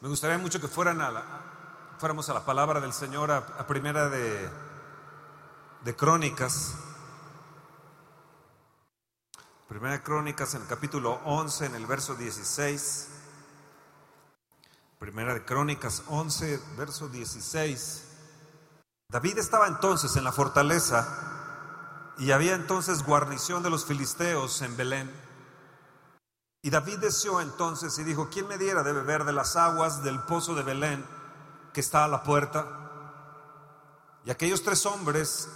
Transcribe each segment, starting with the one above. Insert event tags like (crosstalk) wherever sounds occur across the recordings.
Me gustaría mucho que fueran a la, fuéramos a la palabra del Señor a, a primera de, de Crónicas. Primera de Crónicas en el capítulo 11, en el verso 16. Primera de Crónicas 11, verso 16. David estaba entonces en la fortaleza y había entonces guarnición de los filisteos en Belén. Y David deseó entonces y dijo, ¿quién me diera de beber de las aguas del pozo de Belén que está a la puerta? Y aquellos tres hombres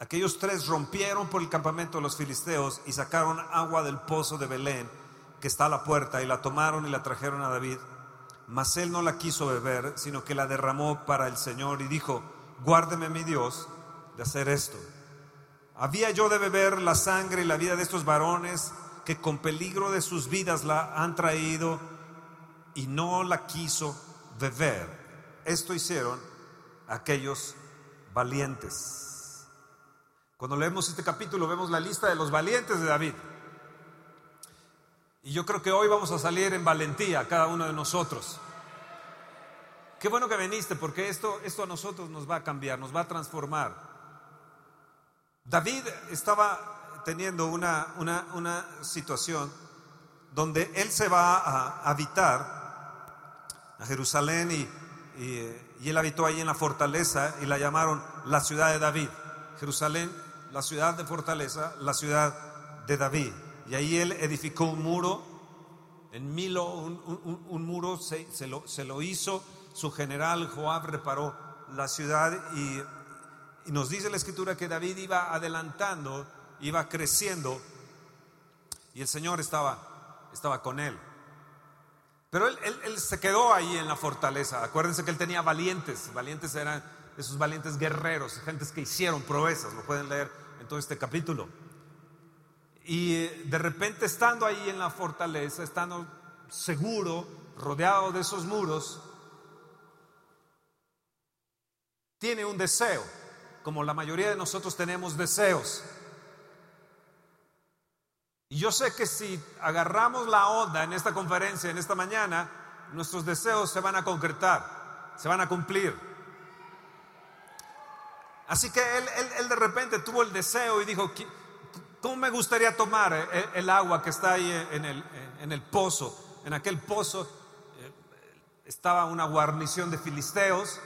Aquellos tres rompieron por el campamento de los filisteos y sacaron agua del pozo de Belén, que está a la puerta, y la tomaron y la trajeron a David. Mas él no la quiso beber, sino que la derramó para el Señor y dijo, guárdeme mi Dios de hacer esto. ¿Había yo de beber la sangre y la vida de estos varones que con peligro de sus vidas la han traído y no la quiso beber? Esto hicieron aquellos valientes. Cuando leemos este capítulo vemos la lista de los valientes de David. Y yo creo que hoy vamos a salir en valentía, cada uno de nosotros. Qué bueno que viniste, porque esto, esto a nosotros nos va a cambiar, nos va a transformar. David estaba teniendo una, una, una situación donde él se va a habitar a Jerusalén y, y, y él habitó ahí en la fortaleza y la llamaron la ciudad de David. Jerusalén la ciudad de fortaleza, la ciudad de David. Y ahí él edificó un muro, en Milo un, muro se, se, lo, se, lo, hizo, su general Joab reparó la ciudad y, nos dice la escritura que David iba adelantando, iba creciendo y el Señor estaba, estaba con él. Pero él, él, se quedó ahí en la fortaleza. Acuérdense que él tenía valientes, valientes eran esos valientes guerreros, gentes que hicieron proezas, lo pueden leer en todo este capítulo. Y eh, de repente estando ahí en la fortaleza, estando seguro, rodeado de esos muros, tiene un deseo, como la mayoría de nosotros tenemos deseos. Y yo sé que si agarramos la onda en esta conferencia, en esta mañana, nuestros deseos se van a concretar, se van a cumplir. Así que él, de repente tuvo el deseo y dijo, ¿cómo me gustaría tomar eh, eh, el, agua que está ahí en el, en el pozo? En aquel pozo eh, estaba una guarnición de filisteos.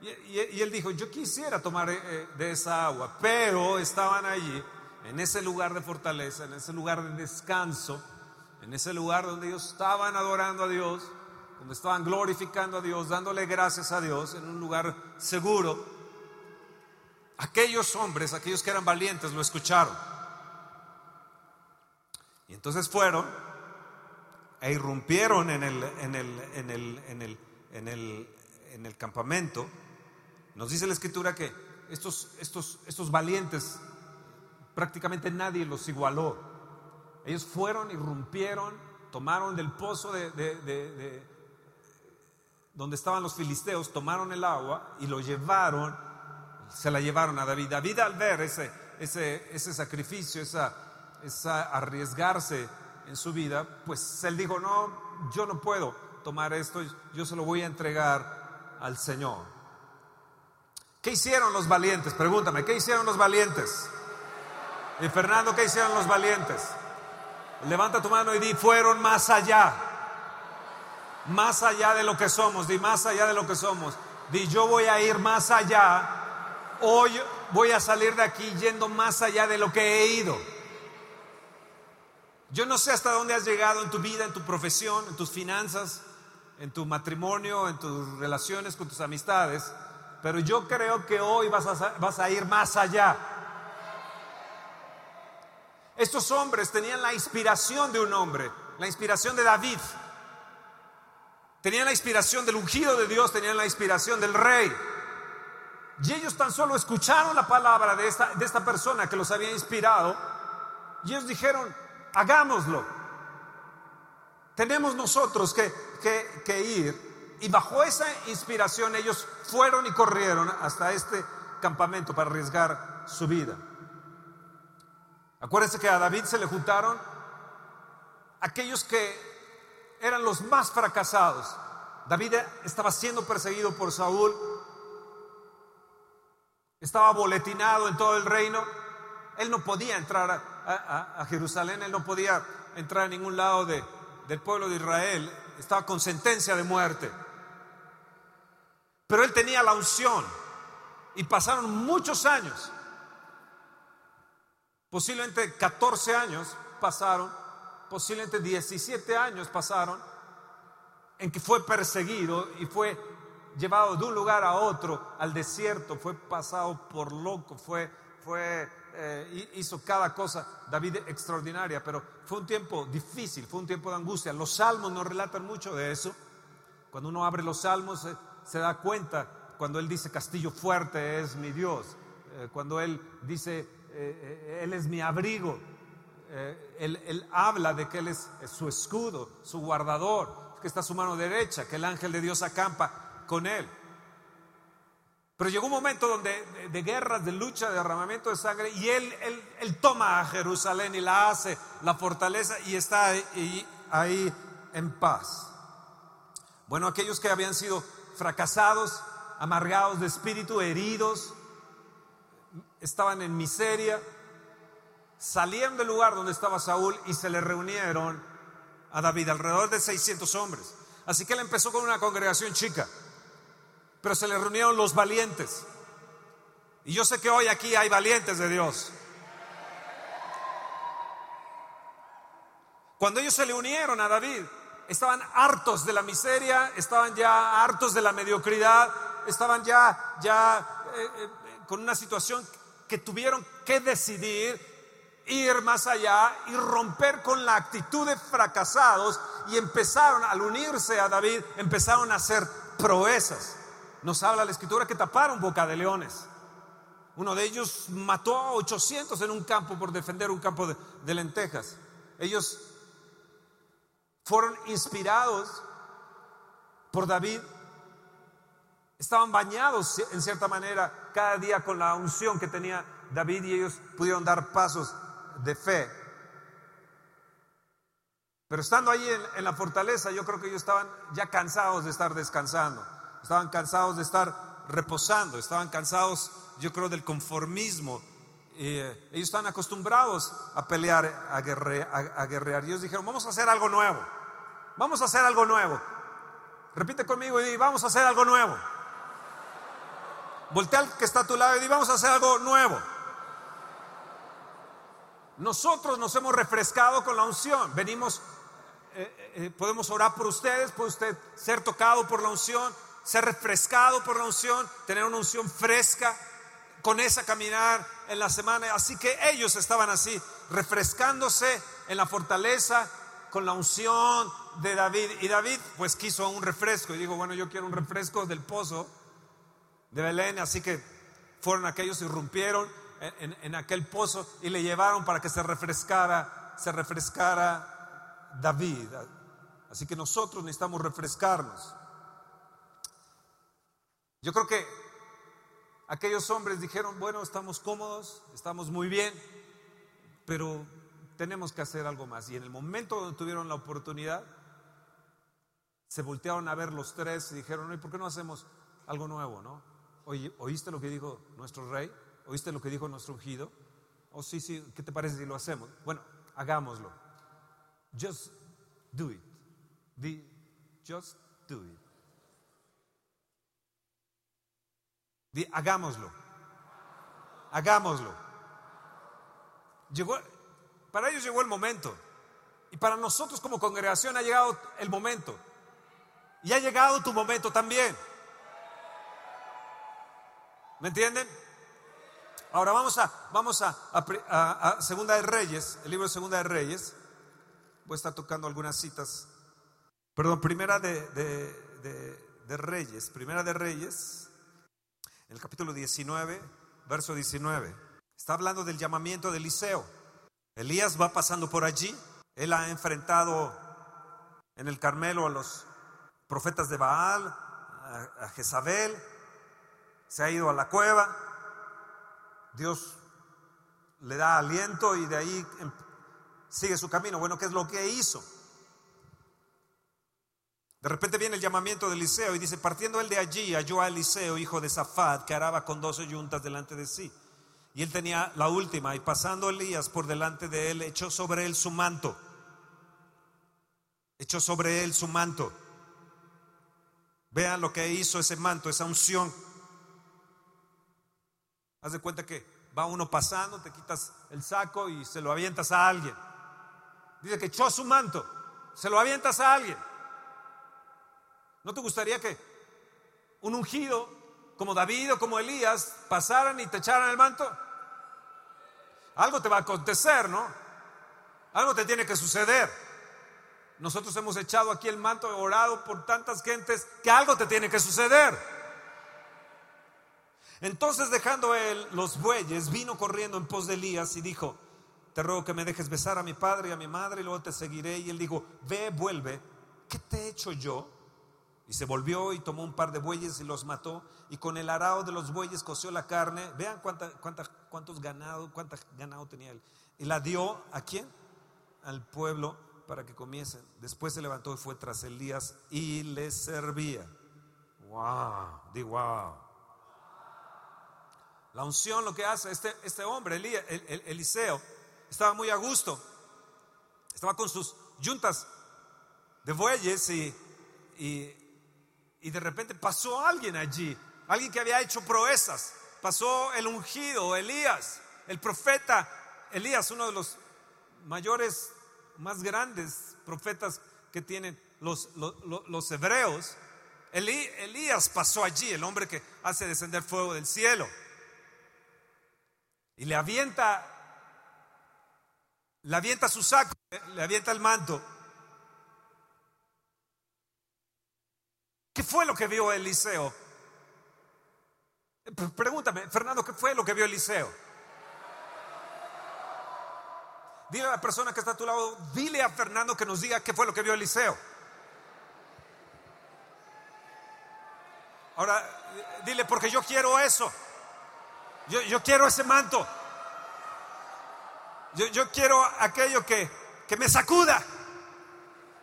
Y, él dijo, yo quisiera tomar de esa agua, pero estaban allí, en ese lugar de fortaleza, en ese lugar de descanso, en ese lugar donde ellos estaban adorando a Dios, donde estaban glorificando a Dios, dándole gracias a Dios, en un lugar seguro. Aquellos hombres, aquellos que eran valientes, lo escucharon. Y entonces fueron e irrumpieron en el, en el, en el, en el, en el, en el campamento. Nos dice la escritura que estos, estos, estos valientes, prácticamente nadie los igualó. Ellos fueron, irrumpieron, tomaron del pozo de, de, de, donde estaban los filisteos, tomaron el agua y lo llevaron se la llevaron a David. David al ver ese, ese, ese sacrificio, esa, esa arriesgarse en su vida, pues él dijo, no, yo no puedo tomar esto, yo se lo voy a entregar al Señor. ¿Qué hicieron los valientes? Pregúntame, ¿qué hicieron los valientes? Y Fernando, ¿qué hicieron los valientes? Levanta tu mano y di, fueron más allá. Más allá de lo que somos, di más allá de lo que somos. Di, yo voy a ir más allá hoy voy a salir de aquí yendo más allá de lo que he ido. Yo no sé hasta dónde has llegado en tu vida, en tu profesión, en tus finanzas, en tu matrimonio, en tus relaciones con tus amistades, pero yo creo que hoy vas a, vas a ir más allá. Estos hombres tenían la inspiración de un hombre, la inspiración de David. Tenían la inspiración del ungido de Dios, tenían la inspiración del rey. Y ellos tan solo escucharon la palabra de esta, de esta persona que los había inspirado y ellos dijeron, hagámoslo. Tenemos nosotros que, que, ir. Y bajo esa inspiración ellos fueron y corrieron hasta este campamento para arriesgar su vida. Acuérdense que a David se le juntaron aquellos que eran los más fracasados. David estaba siendo perseguido por Saúl, estaba boletinado en todo el reino. Él no podía entrar a, Jerusalén, él no podía entrar a ningún lado del pueblo de Israel, estaba con sentencia de muerte. Pero él tenía la unción y pasaron muchos años, posiblemente 14 años pasaron, posiblemente 17 años pasaron, en que fue perseguido y fue llevado de un lugar a otro, al desierto, fue pasado por loco, fue, fue, eh, hizo cada cosa, David extraordinaria, pero fue un tiempo difícil, fue un tiempo de angustia. Los salmos nos relatan mucho de eso. Cuando uno abre los salmos eh, se, da cuenta, cuando él dice castillo fuerte es mi Dios, eh, cuando él dice Él es mi abrigo, él, él, habla de que Él es su escudo, su guardador, que está a su mano derecha, que el ángel de Dios acampa con él. Pero llegó un momento donde de, guerras, de lucha, de derramamiento de sangre, y él, toma a Jerusalén y la hace la fortaleza y está ahí en paz. Bueno, aquellos que habían sido fracasados, amargados de espíritu, heridos, estaban en miseria, salían del lugar donde estaba Saúl y se le reunieron a David, alrededor de 600 hombres. Así que él empezó con una congregación chica pero se le reunieron los valientes. Y yo sé que hoy aquí hay valientes de Dios. Cuando ellos se le unieron a David, estaban hartos de la miseria, estaban ya hartos de la mediocridad, estaban ya, ya eh, eh, con una situación que tuvieron que decidir ir más allá y romper con la actitud de fracasados y empezaron, al unirse a David, empezaron a hacer proezas nos habla la escritura que taparon boca de leones. Uno de ellos mató a 800 en un campo por defender un campo de, lentejas. Ellos fueron inspirados por David. Estaban bañados en cierta manera cada día con la unción que tenía David y ellos pudieron dar pasos de fe. Pero estando ahí en, la fortaleza, yo creo que ellos estaban ya cansados de estar descansando estaban cansados de estar reposando, estaban cansados, yo creo, del conformismo. Eh, ellos estaban acostumbrados a pelear, a, a, guerrear. Y ellos dijeron, vamos a hacer algo nuevo, vamos a hacer algo nuevo. Repite conmigo y di, vamos a hacer algo nuevo. Voltea al que está a tu lado y di, vamos a hacer algo nuevo. Nosotros nos hemos refrescado con la unción. Venimos, eh, eh, podemos orar por ustedes, puede usted ser tocado por la unción, ser refrescado por la unción, tener una unción fresca, con esa caminar en la semana. Así que ellos estaban así, refrescándose en la fortaleza con la unción de David. Y David pues quiso un refresco y dijo, bueno, yo quiero un refresco del pozo de Belén. Así que fueron aquellos, irrumpieron en, en aquel pozo y le llevaron para que se refrescara, se refrescara David. Así que nosotros necesitamos refrescarnos. Yo creo que aquellos hombres dijeron, bueno, estamos cómodos, estamos muy bien, pero tenemos que hacer algo más. Y en el momento donde tuvieron la oportunidad, se voltearon a ver los tres y dijeron, ¿y por qué no hacemos algo nuevo, no? ¿Oíste lo que dijo nuestro rey? ¿Oíste lo que dijo nuestro ungido? Oh, sí, sí, ¿qué te parece si lo hacemos? Bueno, hagámoslo. Just do it. just do it. hagámoslo. Hagámoslo. Llegó, para ellos llegó el momento. Y para nosotros como congregación ha llegado el momento. Y ha llegado tu momento también. ¿Me entienden? Ahora vamos a, vamos a, Segunda de Reyes, el libro de Segunda de Reyes. Voy a estar tocando algunas citas. Perdón, primera de, de Reyes. Primera de Reyes, en el capítulo 19, verso 19. Está hablando del llamamiento de Eliseo. Elías va pasando por allí. Él ha enfrentado en el Carmelo a los profetas de Baal, a, Jezabel. Se ha ido a la cueva. Dios le da aliento y de ahí em, sigue su camino. Bueno, ¿qué es lo que hizo? De repente viene el llamamiento de Eliseo y dice, partiendo él de allí, halló a Eliseo, hijo de Safat, que araba con doce yuntas delante de sí. Y él tenía la última, y pasando Elías por delante de él, echó sobre él su manto. Echó sobre él su manto. Vean lo que hizo ese manto, esa unción. Haz de cuenta que va uno pasando, te quitas el saco y se lo avientas a alguien. Dice que echó su manto, se lo avientas a alguien. ¿No te gustaría que un ungido como David o como Elías pasaran y te echaran el manto? Algo te va a acontecer, ¿no? Algo te tiene que suceder. Nosotros hemos echado aquí el manto, orado por tantas gentes, que algo te tiene que suceder. Entonces dejando él los bueyes, vino corriendo en pos de Elías y dijo, te ruego que me dejes besar a mi padre y a mi madre y luego te seguiré. Y él dijo, ve, vuelve, ¿qué te he hecho yo? Y se volvió y tomó un par de bueyes y los mató. Y con el arao de los bueyes coció la carne. Vean cuánta, cuántos ganado, cuánta ganado tenía él. Y la dio a quién? Al pueblo para que comiesen. Después se levantó y fue tras Elías y le servía. Wow, di wow. La unción lo que hace este, este hombre, Eliseo, estaba muy a gusto. Estaba con sus yuntas de bueyes y, y, y de repente pasó alguien allí, alguien que había hecho proezas. Pasó el ungido, Elías, el profeta Elías, uno de los mayores, más grandes profetas que tienen los, los, hebreos. Elías pasó allí, el hombre que hace descender fuego del cielo. Y le avienta, le avienta su saco, le avienta el manto. ¿Qué fue lo que vio Eliseo? Pregúntame, Fernando, ¿qué fue lo que vio Eliseo? Dile a la persona que está a tu lado, dile a Fernando que nos diga qué fue lo que vio Eliseo. Ahora, dile, porque yo quiero eso. Yo, quiero ese manto. Yo, yo quiero aquello que, que me sacuda.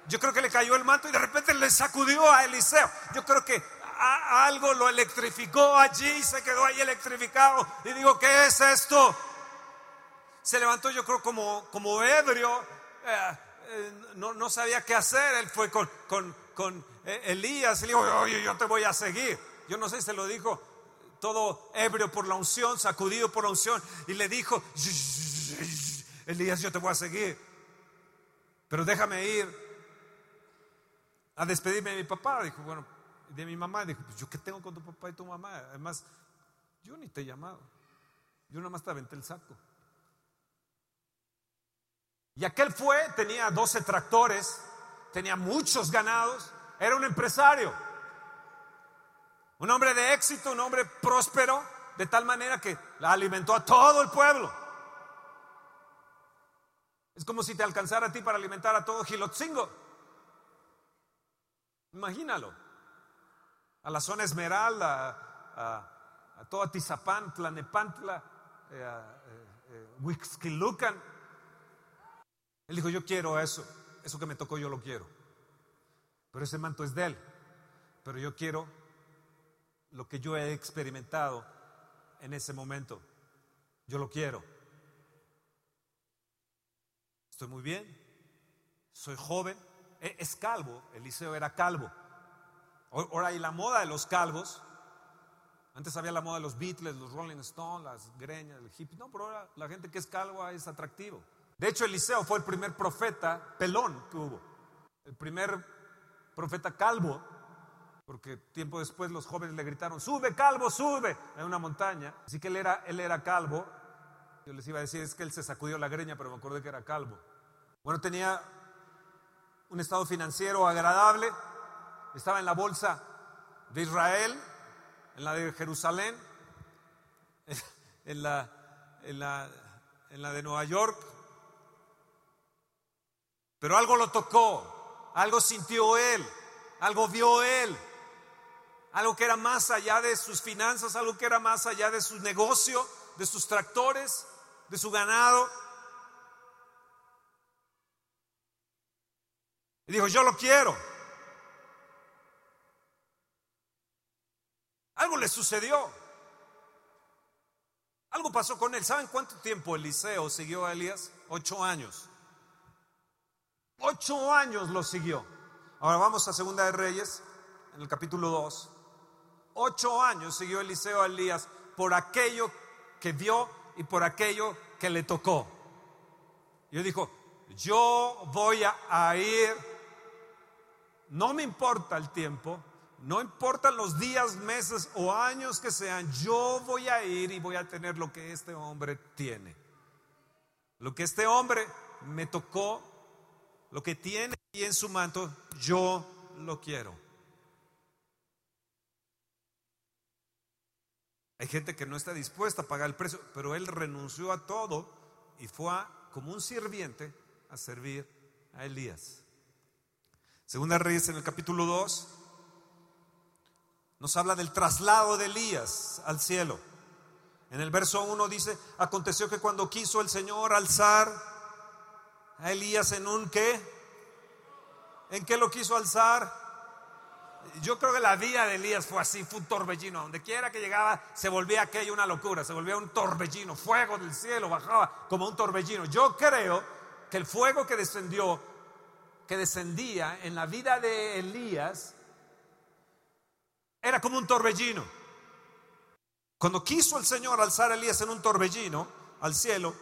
Yo creo que le cayó el manto y de repente le sacudió a Eliseo. Yo creo que algo lo electrificó allí y se quedó ahí electrificado. Y digo, ¿qué es esto? Se levantó yo creo como, como ebrio. Eh, eh, no, no, sabía qué hacer. Él fue con, con, con eh, Elías y le dijo, oye, yo te voy a seguir. Yo no sé si se lo dijo todo ebrio por la unción, sacudido por la unción. Y le dijo, Elías, yo te voy a seguir. Pero déjame ir a despedirme de mi papá. Dijo, bueno, de mi mamá. Dijo, pues yo qué tengo con tu papá y tu mamá. Además, yo ni te he llamado. Yo nada más te aventé el saco. Y aquel fue, tenía 12 tractores, tenía muchos ganados, era un empresario. Un hombre de éxito, un hombre próspero, de tal manera que la alimentó a todo el pueblo. Es como si te alcanzara a ti para alimentar a todo Gilotzingo. Imagínalo. A la zona Esmeralda, a, toda Tizapán, Tlanepantla, eh, eh, eh Él dijo, yo quiero eso, eso que me tocó yo lo quiero. Pero ese manto es de él. Pero yo quiero lo que yo he experimentado en ese momento. Yo lo quiero. Estoy muy bien, soy joven, e, es calvo, Eliseo era calvo. Ahora hay la moda de los calvos. Antes había la moda de los Beatles, los Rolling Stones, las greñas, el hippie. No, pero ahora la gente que es calva es atractivo. De hecho, Eliseo fue el primer profeta pelón que hubo. El primer profeta calvo, porque tiempo después los jóvenes le gritaron, sube calvo, sube, en una montaña. Así que él era, él era calvo. Yo les iba a decir, es que él se sacudió la greña, pero me acordé que era calvo. Bueno, tenía un estado financiero agradable, estaba en la bolsa de Israel, en la de Jerusalén, (laughs) en la, en la, en la de Nueva York, pero algo lo tocó, algo sintió él, algo vio él, algo que era más allá de sus finanzas, algo que era más allá de su negocio, de sus tractores, de su ganado. Y dijo, yo lo quiero. Algo le sucedió. Algo pasó con él. ¿Saben cuánto tiempo Eliseo siguió a Elías? Ocho años. Ocho años lo siguió. Ahora vamos a Segunda de Reyes, en el capítulo 2. Ocho años siguió Eliseo a Elías por aquello que vio y por aquello que le tocó. Yo dijo, yo voy a ir, no me importa el tiempo, no importan los días, meses o años que sean, yo voy a ir y voy a tener lo que este hombre tiene. Lo que este hombre me tocó, lo que tiene aquí en su manto, yo lo quiero. Hay gente que no está dispuesta a pagar el precio, pero él renunció a todo y fue como un sirviente a servir a Elías. Segunda Reyes en el capítulo 2 nos habla del traslado de Elías al cielo. En el verso 1 dice, aconteció que cuando quiso el Señor alzar a Elías en un qué, ¿en qué lo quiso alzar? Yo creo que la vida de Elías fue así, fue un torbellino. Donde quiera que llegaba, se volvía aquello una locura, se volvía un torbellino. Fuego del cielo bajaba como un torbellino. Yo creo que el fuego que descendió, que descendía en la vida de Elías, era como un torbellino. Cuando quiso el Señor alzar a Elías en un torbellino al cielo,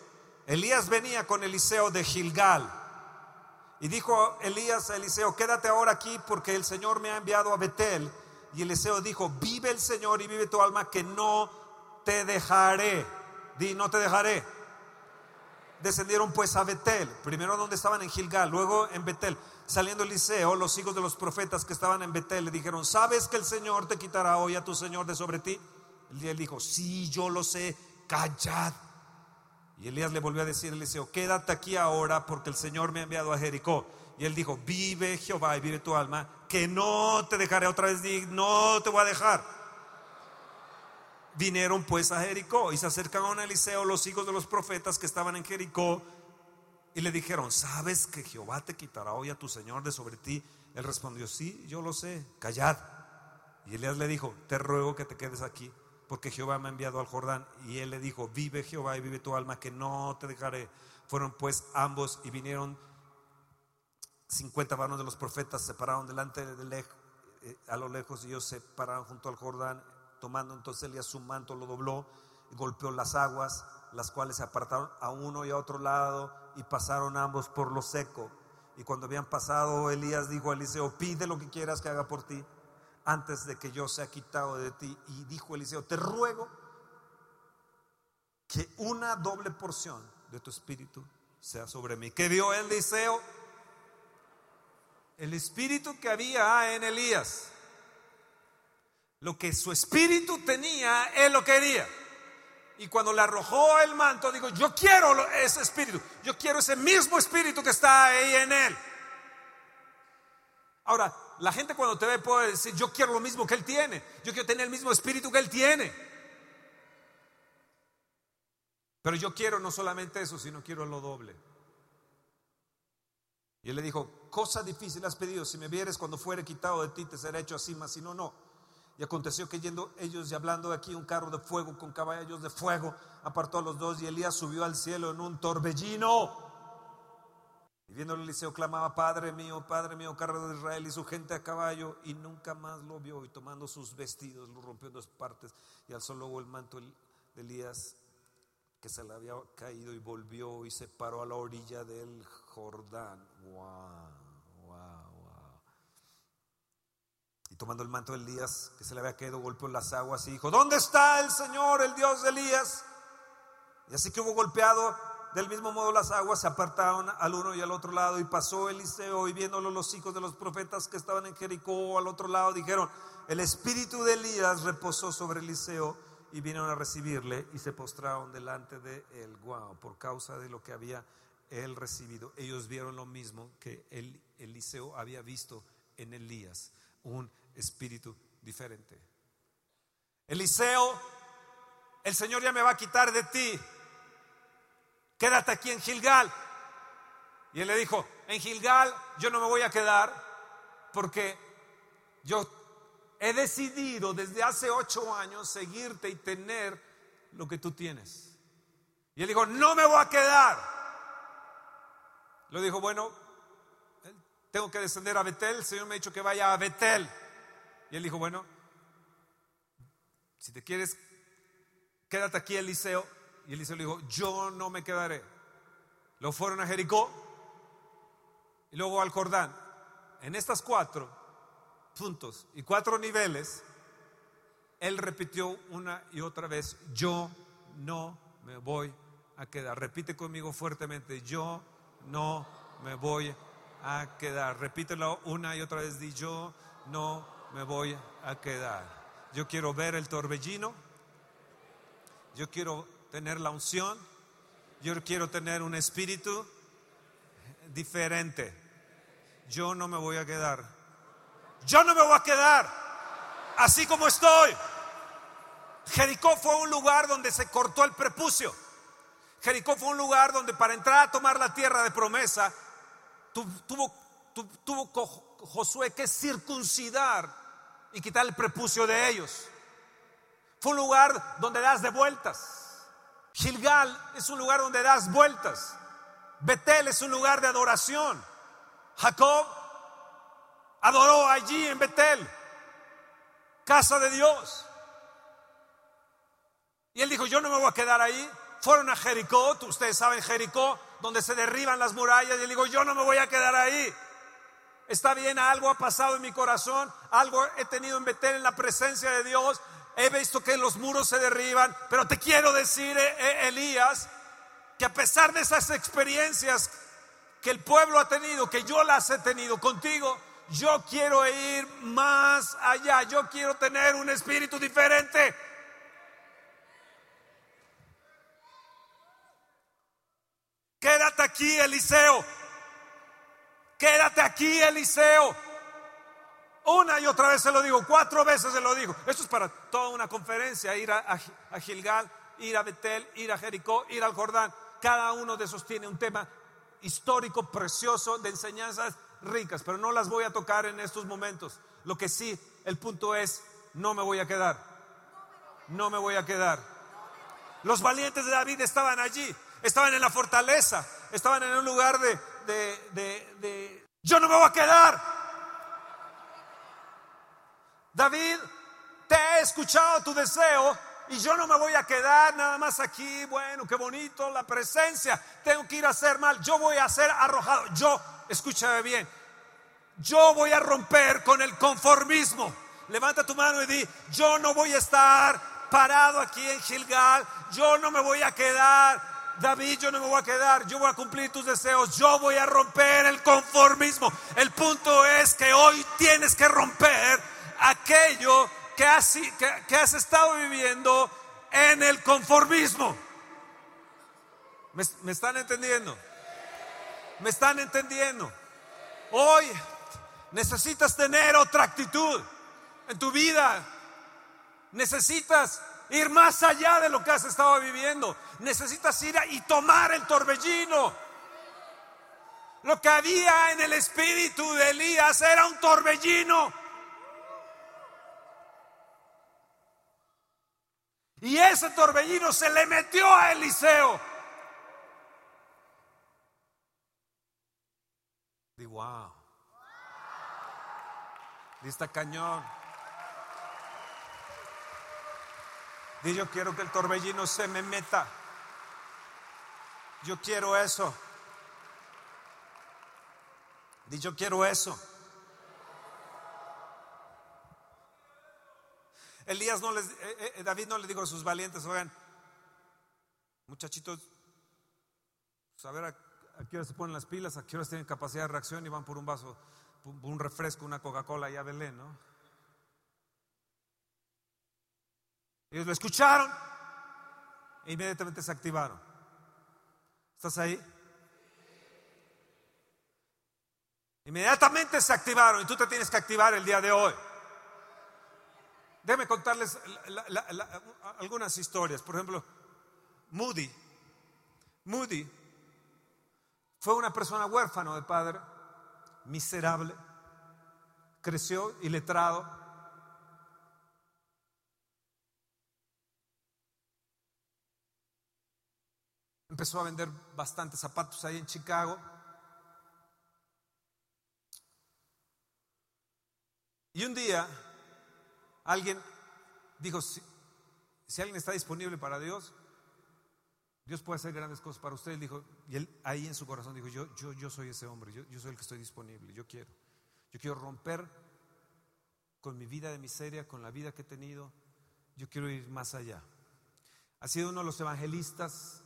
Elías venía con Eliseo de Gilgal. Y dijo Elías a Eliseo, quédate ahora aquí porque el Señor me ha enviado a Betel. Y Eliseo dijo, vive el Señor y vive tu alma que no te dejaré. Di, no te dejaré. Descendieron pues a Betel, primero donde estaban en Gilgal, luego en Betel. Saliendo Eliseo, los hijos de los profetas que estaban en Betel le dijeron, ¿sabes que el Señor te quitará hoy a tu Señor de sobre ti? Y él dijo, sí, yo lo sé, callad y Elías le volvió a decir a Eliseo, quédate aquí ahora porque el Señor me ha enviado a Jericó. Y él dijo, vive Jehová y vive tu alma, que no te dejaré otra vez, no te voy a dejar. Vinieron pues a Jericó y se acercaron a Eliseo los hijos de los profetas que estaban en Jericó y le dijeron, ¿sabes que Jehová te quitará hoy a tu Señor de sobre ti? Él respondió, sí, yo lo sé, callad. Y Elías le dijo, te ruego que te quedes aquí porque Jehová me ha enviado al Jordán. Y él le dijo, vive Jehová y vive tu alma, que no te dejaré. Fueron pues ambos y vinieron 50 varones de los profetas, se pararon delante de eh, a lo lejos y ellos se pararon junto al Jordán, tomando entonces Elías su manto, lo dobló, y golpeó las aguas, las cuales se apartaron a uno y a otro lado y pasaron ambos por lo seco. Y cuando habían pasado, Elías dijo a Eliseo, pide lo que quieras que haga por ti antes de que yo sea quitado de ti. Y dijo Eliseo, te ruego que una doble porción de tu espíritu sea sobre mí. ¿Qué vio Eliseo? El espíritu que había en Elías. Lo que su espíritu tenía, él lo quería. Y cuando le arrojó el manto, dijo, yo quiero ese espíritu, yo quiero ese mismo espíritu que está ahí en él. Ahora, la gente cuando te ve puede decir, yo quiero lo mismo que él tiene, yo quiero tener el mismo espíritu que él tiene. Pero yo quiero no solamente eso, sino quiero lo doble. Y él le dijo, cosa difícil has pedido, si me vieres cuando fuere quitado de ti, te será hecho así, mas si no, no. Y aconteció que yendo ellos y hablando de aquí, un carro de fuego con caballos de fuego apartó a los dos y Elías subió al cielo en un torbellino. Y viendo Eliseo clamaba, Padre mío, Padre mío, carro de Israel y su gente a caballo, y nunca más lo vio, y tomando sus vestidos, lo rompió en dos partes, y alzó luego el manto de Elías, que se le había caído, y volvió y se paró a la orilla del Jordán. Wow, wow, wow. Y tomando el manto de Elías, que se le había caído, golpeó las aguas y dijo, ¿dónde está el Señor, el Dios de Elías? Y así que hubo golpeado del mismo modo las aguas se apartaron al uno y al otro lado y pasó Eliseo y viéndolo los hijos de los profetas que estaban en Jericó al otro lado dijeron, el espíritu de Elías reposó sobre Eliseo y vinieron a recibirle y se postraron delante de él, wow, por causa de lo que había él recibido. Ellos vieron lo mismo que el, Eliseo había visto en Elías, un espíritu diferente. Eliseo, el Señor ya me va a quitar de ti quédate aquí en Gilgal. Y él le dijo, en Gilgal yo no me voy a quedar porque yo he decidido desde hace ocho años seguirte y tener lo que tú tienes. Y él dijo, no me voy a quedar. Lo dijo, bueno, tengo que descender a Betel, el Señor me ha dicho que vaya a Betel. Y él dijo, bueno, si te quieres, quédate aquí Eliseo. Y Eliseo le dijo, yo no me quedaré. Luego fueron a Jericó y luego al Jordán. En estas cuatro puntos y cuatro niveles, él repitió una y otra vez, yo no me voy a quedar. Repite conmigo fuertemente, yo no me voy a quedar. Repítelo una y otra vez, di yo no me voy a quedar. Yo quiero ver el torbellino, yo quiero tener la unción, yo quiero tener un espíritu diferente. Yo no me voy a quedar. Yo no me voy a quedar así como estoy. Jericó fue un lugar donde se cortó el prepucio. Jericó fue un lugar donde para entrar a tomar la tierra de promesa tuvo, tuvo, Josué que circuncidar y quitar el prepucio de ellos. Fue un lugar donde das de vueltas. Gilgal es un lugar donde das vueltas. Betel es un lugar de adoración. Jacob adoró allí en Betel, casa de Dios. Y él dijo, yo no me voy a quedar ahí. Fueron a Jericó, ustedes saben Jericó, donde se derriban las murallas. Y él dijo, yo no me voy a quedar ahí. Está bien, algo ha pasado en mi corazón, algo he tenido en Betel en la presencia de Dios. He visto que los muros se derriban, pero te quiero decir, eh, eh, Elías, que a pesar de esas experiencias que el pueblo ha tenido, que yo las he tenido contigo, yo quiero ir más allá, yo quiero tener un espíritu diferente. Quédate aquí, Eliseo. Quédate aquí, Eliseo. Una y otra vez se lo digo, cuatro veces se lo digo. Esto es para toda una conferencia, ir a, Gilgal, ir a Betel, ir a Jericó, ir al Jordán. Cada uno de esos tiene un tema histórico, precioso, de enseñanzas ricas, pero no las voy a tocar en estos momentos. Lo que sí, el punto es, no me voy a quedar. No me voy a quedar. Los valientes de David estaban allí estaban en la fortaleza, estaban en un lugar de, de, yo no me voy a quedar. David, te he escuchado tu deseo y yo no me voy a quedar nada más aquí, bueno, qué bonito la presencia, tengo que ir a hacer mal, yo voy a ser arrojado, yo, escúchame bien, yo voy a romper con el conformismo. Levanta tu mano y di, yo no voy a estar parado aquí en Gilgal, yo no me voy a quedar. David, yo no me voy a quedar, yo voy a cumplir tus deseos, yo voy a romper el conformismo. El punto es que hoy tienes que romper aquello que has, que, has estado viviendo en el conformismo. ¿Me, ¿Me están entendiendo? ¿Me están entendiendo? Hoy necesitas tener otra actitud en tu vida. Necesitas ir más allá de lo que has estado viviendo. Necesitas ir y tomar el torbellino. Lo que había en el espíritu de Elías era un torbellino. Y ese torbellino se le metió a Eliseo. Y wow. Lista cañón. Y yo quiero que el torbellino se me meta. Yo quiero eso. Di yo quiero eso. Elías no les, eh, eh, David no le dijo a sus valientes, oigan, muchachitos, pues a ver a, qué hora se ponen las pilas, a qué tienen capacidad de reacción y van por un vaso, un refresco, una Coca-Cola y a Belén, ¿no? Ellos lo escucharon e inmediatamente se activaron. ¿Estás ahí? Inmediatamente se activaron y tú te tienes que activar el día de hoy. Déjenme contarles algunas historias. Por ejemplo, Moody. Moody fue una persona huérfano de padre, miserable, creció iletrado. Empezó a vender bastantes zapatos ahí en Chicago. Y un día alguien dijo, si, alguien está disponible para Dios, Dios puede hacer grandes cosas para usted. Dijo, y él ahí en su corazón dijo, yo, yo, yo soy ese hombre, yo, yo soy el que estoy disponible, yo quiero. Yo quiero romper con mi vida de miseria, con la vida que he tenido, yo quiero ir más allá. Ha sido uno de los evangelistas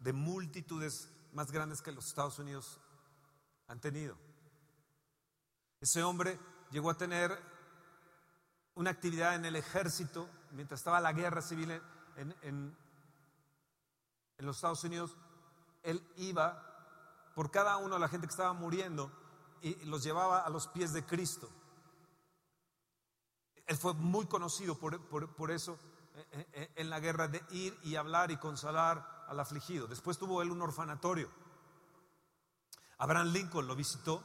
de multitudes más grandes que los Estados Unidos han tenido. Ese hombre llegó a tener una actividad en el ejército mientras estaba la guerra civil en, los Estados Unidos. Él iba por cada uno de la gente que estaba muriendo y los llevaba a los pies de Cristo. Él fue muy conocido por, por eso eh, eh, en la guerra de ir y hablar y consolar al afligido. Después tuvo él un orfanatorio. Abraham Lincoln lo visitó,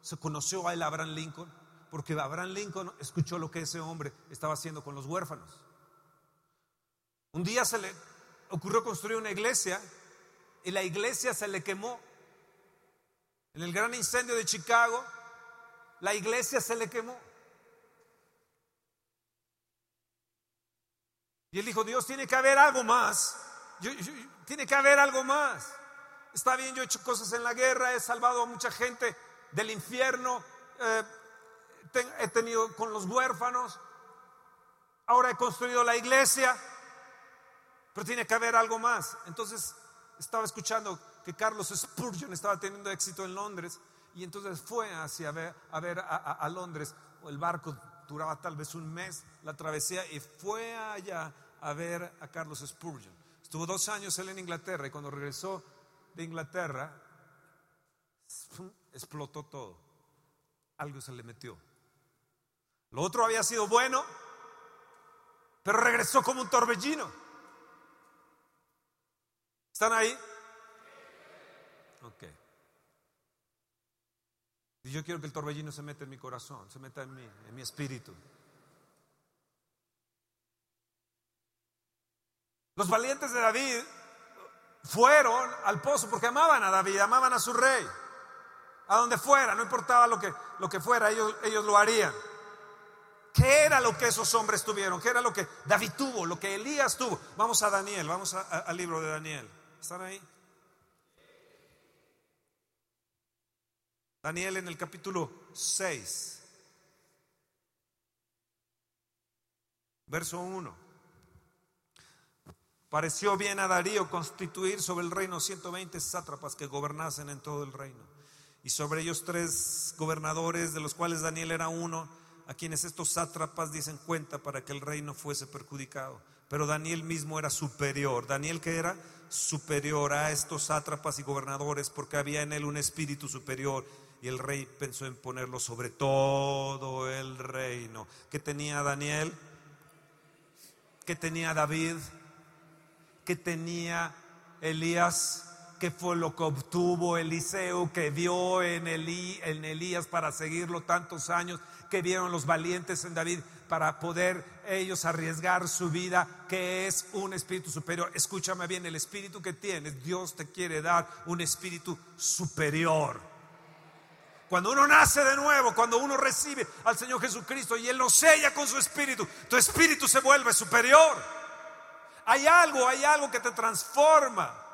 se conoció a él Abraham Lincoln, porque Abraham Lincoln escuchó lo que ese hombre estaba haciendo con los huérfanos. Un día se le ocurrió construir una iglesia y la iglesia se le quemó. En el gran incendio de Chicago, la iglesia se le quemó. Y él dijo, Dios, tiene que haber algo más. tiene que haber algo más. Está bien, yo he hecho cosas en la guerra, he salvado a mucha gente del infierno, eh, he tenido con los huérfanos, ahora he construido la iglesia, pero tiene que haber algo más. Entonces estaba escuchando que Carlos Spurgeon estaba teniendo éxito en Londres y entonces fue hacia ver, a ver a, a Londres, el barco duraba tal vez un mes la travesía y fue allá a ver a Carlos Spurgeon. Estuvo dos años él en Inglaterra y cuando regresó de Inglaterra explotó todo. Algo se le metió. Lo otro había sido bueno, pero regresó como un torbellino. ¿Están ahí? Ok. Y yo quiero que el torbellino se meta en mi corazón, se meta en mí, en mi espíritu. Los valientes de David fueron al pozo porque amaban a David, amaban a su rey. A donde fuera, no importaba lo que, lo que fuera, ellos, ellos lo harían. ¿Qué era lo que esos hombres tuvieron? ¿Qué era lo que David tuvo? Lo que Elías tuvo. Vamos a Daniel, vamos al libro de Daniel. ¿Están ahí? Daniel en el capítulo 6, verso 1. Pareció bien a Darío constituir sobre el reino 120 sátrapas que gobernasen en todo el reino. Y sobre ellos tres gobernadores, de los cuales Daniel era uno, a quienes estos sátrapas dicen cuenta para que el reino fuese perjudicado. Pero Daniel mismo era superior. Daniel que era superior a estos sátrapas y gobernadores porque había en él un espíritu superior y el rey pensó en ponerlo sobre todo el reino. ¿Qué tenía Daniel? ¿Qué tenía David? ¿Qué tenía Elías? ¿Qué fue lo que obtuvo Eliseo, que vio en, Elías para seguirlo tantos años? que vieron los valientes en David para poder ellos arriesgar su vida, que es un espíritu superior. Escúchame bien, el espíritu que tienes, Dios te quiere dar un espíritu superior. Cuando uno nace de nuevo, cuando uno recibe al Señor Jesucristo y Él lo sella con su espíritu, tu espíritu se vuelve superior. Hay algo, hay algo que te transforma.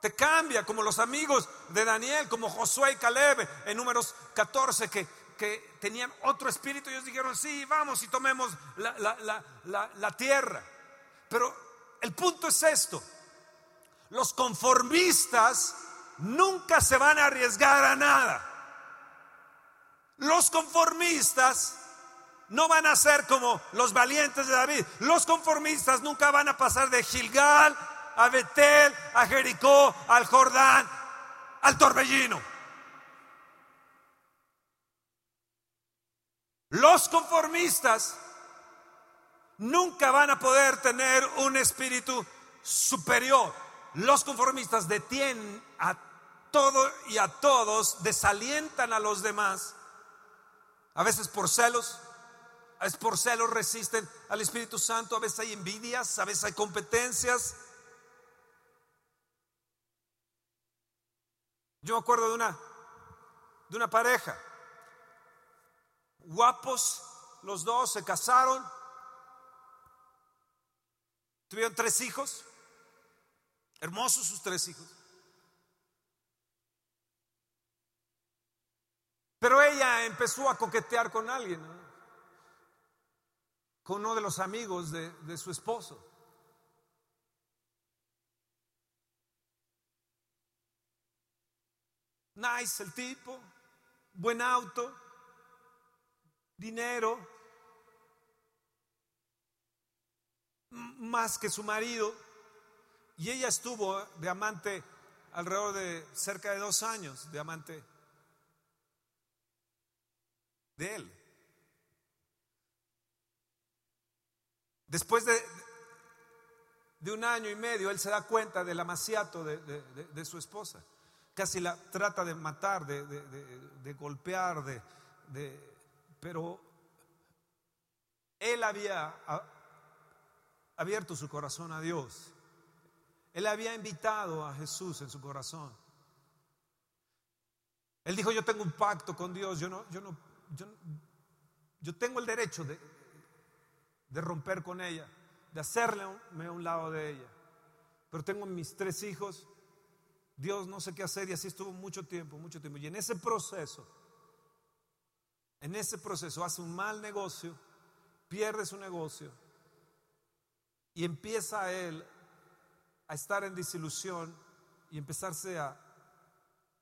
Te cambia como los amigos de Daniel, como Josué y Caleb en números 14 que, que tenían otro espíritu. Ellos dijeron, sí, vamos y tomemos la, la tierra. Pero el punto es esto. Los conformistas nunca se van a arriesgar a nada. Los conformistas no van a ser como los valientes de David. Los conformistas nunca van a pasar de Gilgal a Betel, a Jericó, al Jordán, al torbellino. Los conformistas nunca van a poder tener un espíritu superior. Los conformistas detienen a todo y a todos, desalientan a los demás, a veces por celos, a veces por celos resisten al Espíritu Santo, a veces hay envidias, a veces hay competencias. Yo me acuerdo de una, de una pareja, guapos los dos, se casaron, tuvieron tres hijos, hermosos sus tres hijos. Pero ella empezó a coquetear con alguien, con uno de los amigos de, de su esposo. Nice el tipo, buen auto, dinero, más que su marido. Y ella estuvo de amante alrededor de cerca de dos años, de amante de él. Después de, de un año y medio, él se da cuenta del amaciato de, de su esposa. Casi la trata de matar, de, golpear, de, pero él había abierto su corazón a Dios. Él había invitado a Jesús en su corazón. Él dijo, yo tengo un pacto con Dios, yo no, yo no, yo, tengo el derecho de, de romper con ella, de hacerle a un lado de ella. Pero tengo mis tres hijos, Dios no sé qué hacer y así estuvo mucho tiempo, mucho tiempo. Y en ese proceso, en ese proceso hace un mal negocio, pierde su negocio y empieza él a estar en disilusión y empezarse a,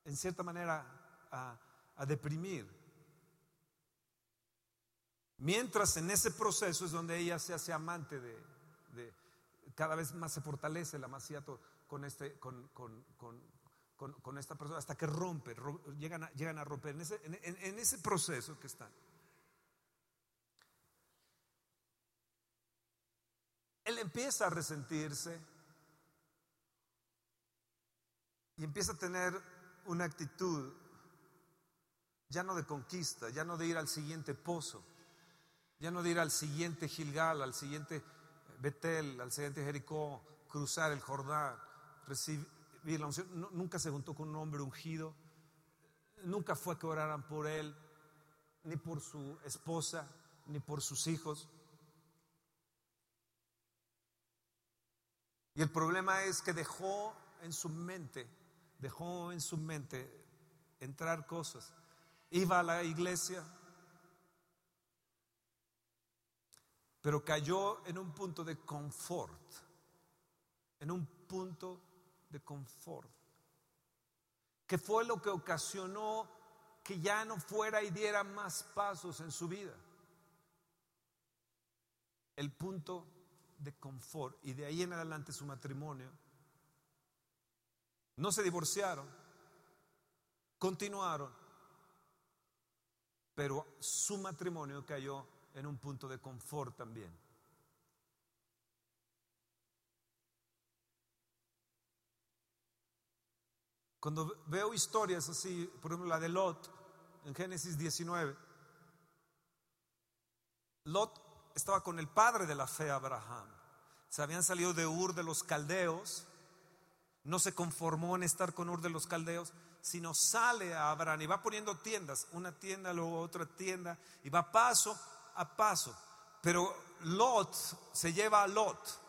en cierta manera, a deprimir. Mientras en ese proceso es donde ella se hace amante de, cada vez más se fortalece el amaciato con, este, con, esta persona hasta que rompe, llegan, a, llegan a romper en ese, en ese proceso que están. Él empieza a resentirse y empieza a tener una actitud ya no de conquista, ya no de ir al siguiente pozo ya no de ir al siguiente Gilgal, al siguiente Betel, al siguiente Jericó, cruzar el Jordán, la unción. nunca se juntó con un hombre ungido. Nunca fue que oraran por él, ni por su esposa, ni por sus hijos. Y el problema es que dejó en su mente, dejó en su mente entrar cosas. Iba a la iglesia, pero cayó en un punto de confort, en un punto de confort, que fue lo que ocasionó que ya no fuera y diera más pasos en su vida. El punto de confort y de ahí en adelante su matrimonio. No se divorciaron, continuaron, pero su matrimonio cayó en un punto de confort también. Cuando veo historias así, por ejemplo la de Lot en Génesis 19, Lot estaba con el padre de la fe, Abraham. Se habían salido de Ur de los caldeos, no se conformó en estar con Ur de los caldeos, sino sale a Abraham y va poniendo tiendas, una tienda, luego otra tienda, y va paso a paso. Pero Lot se lleva a Lot.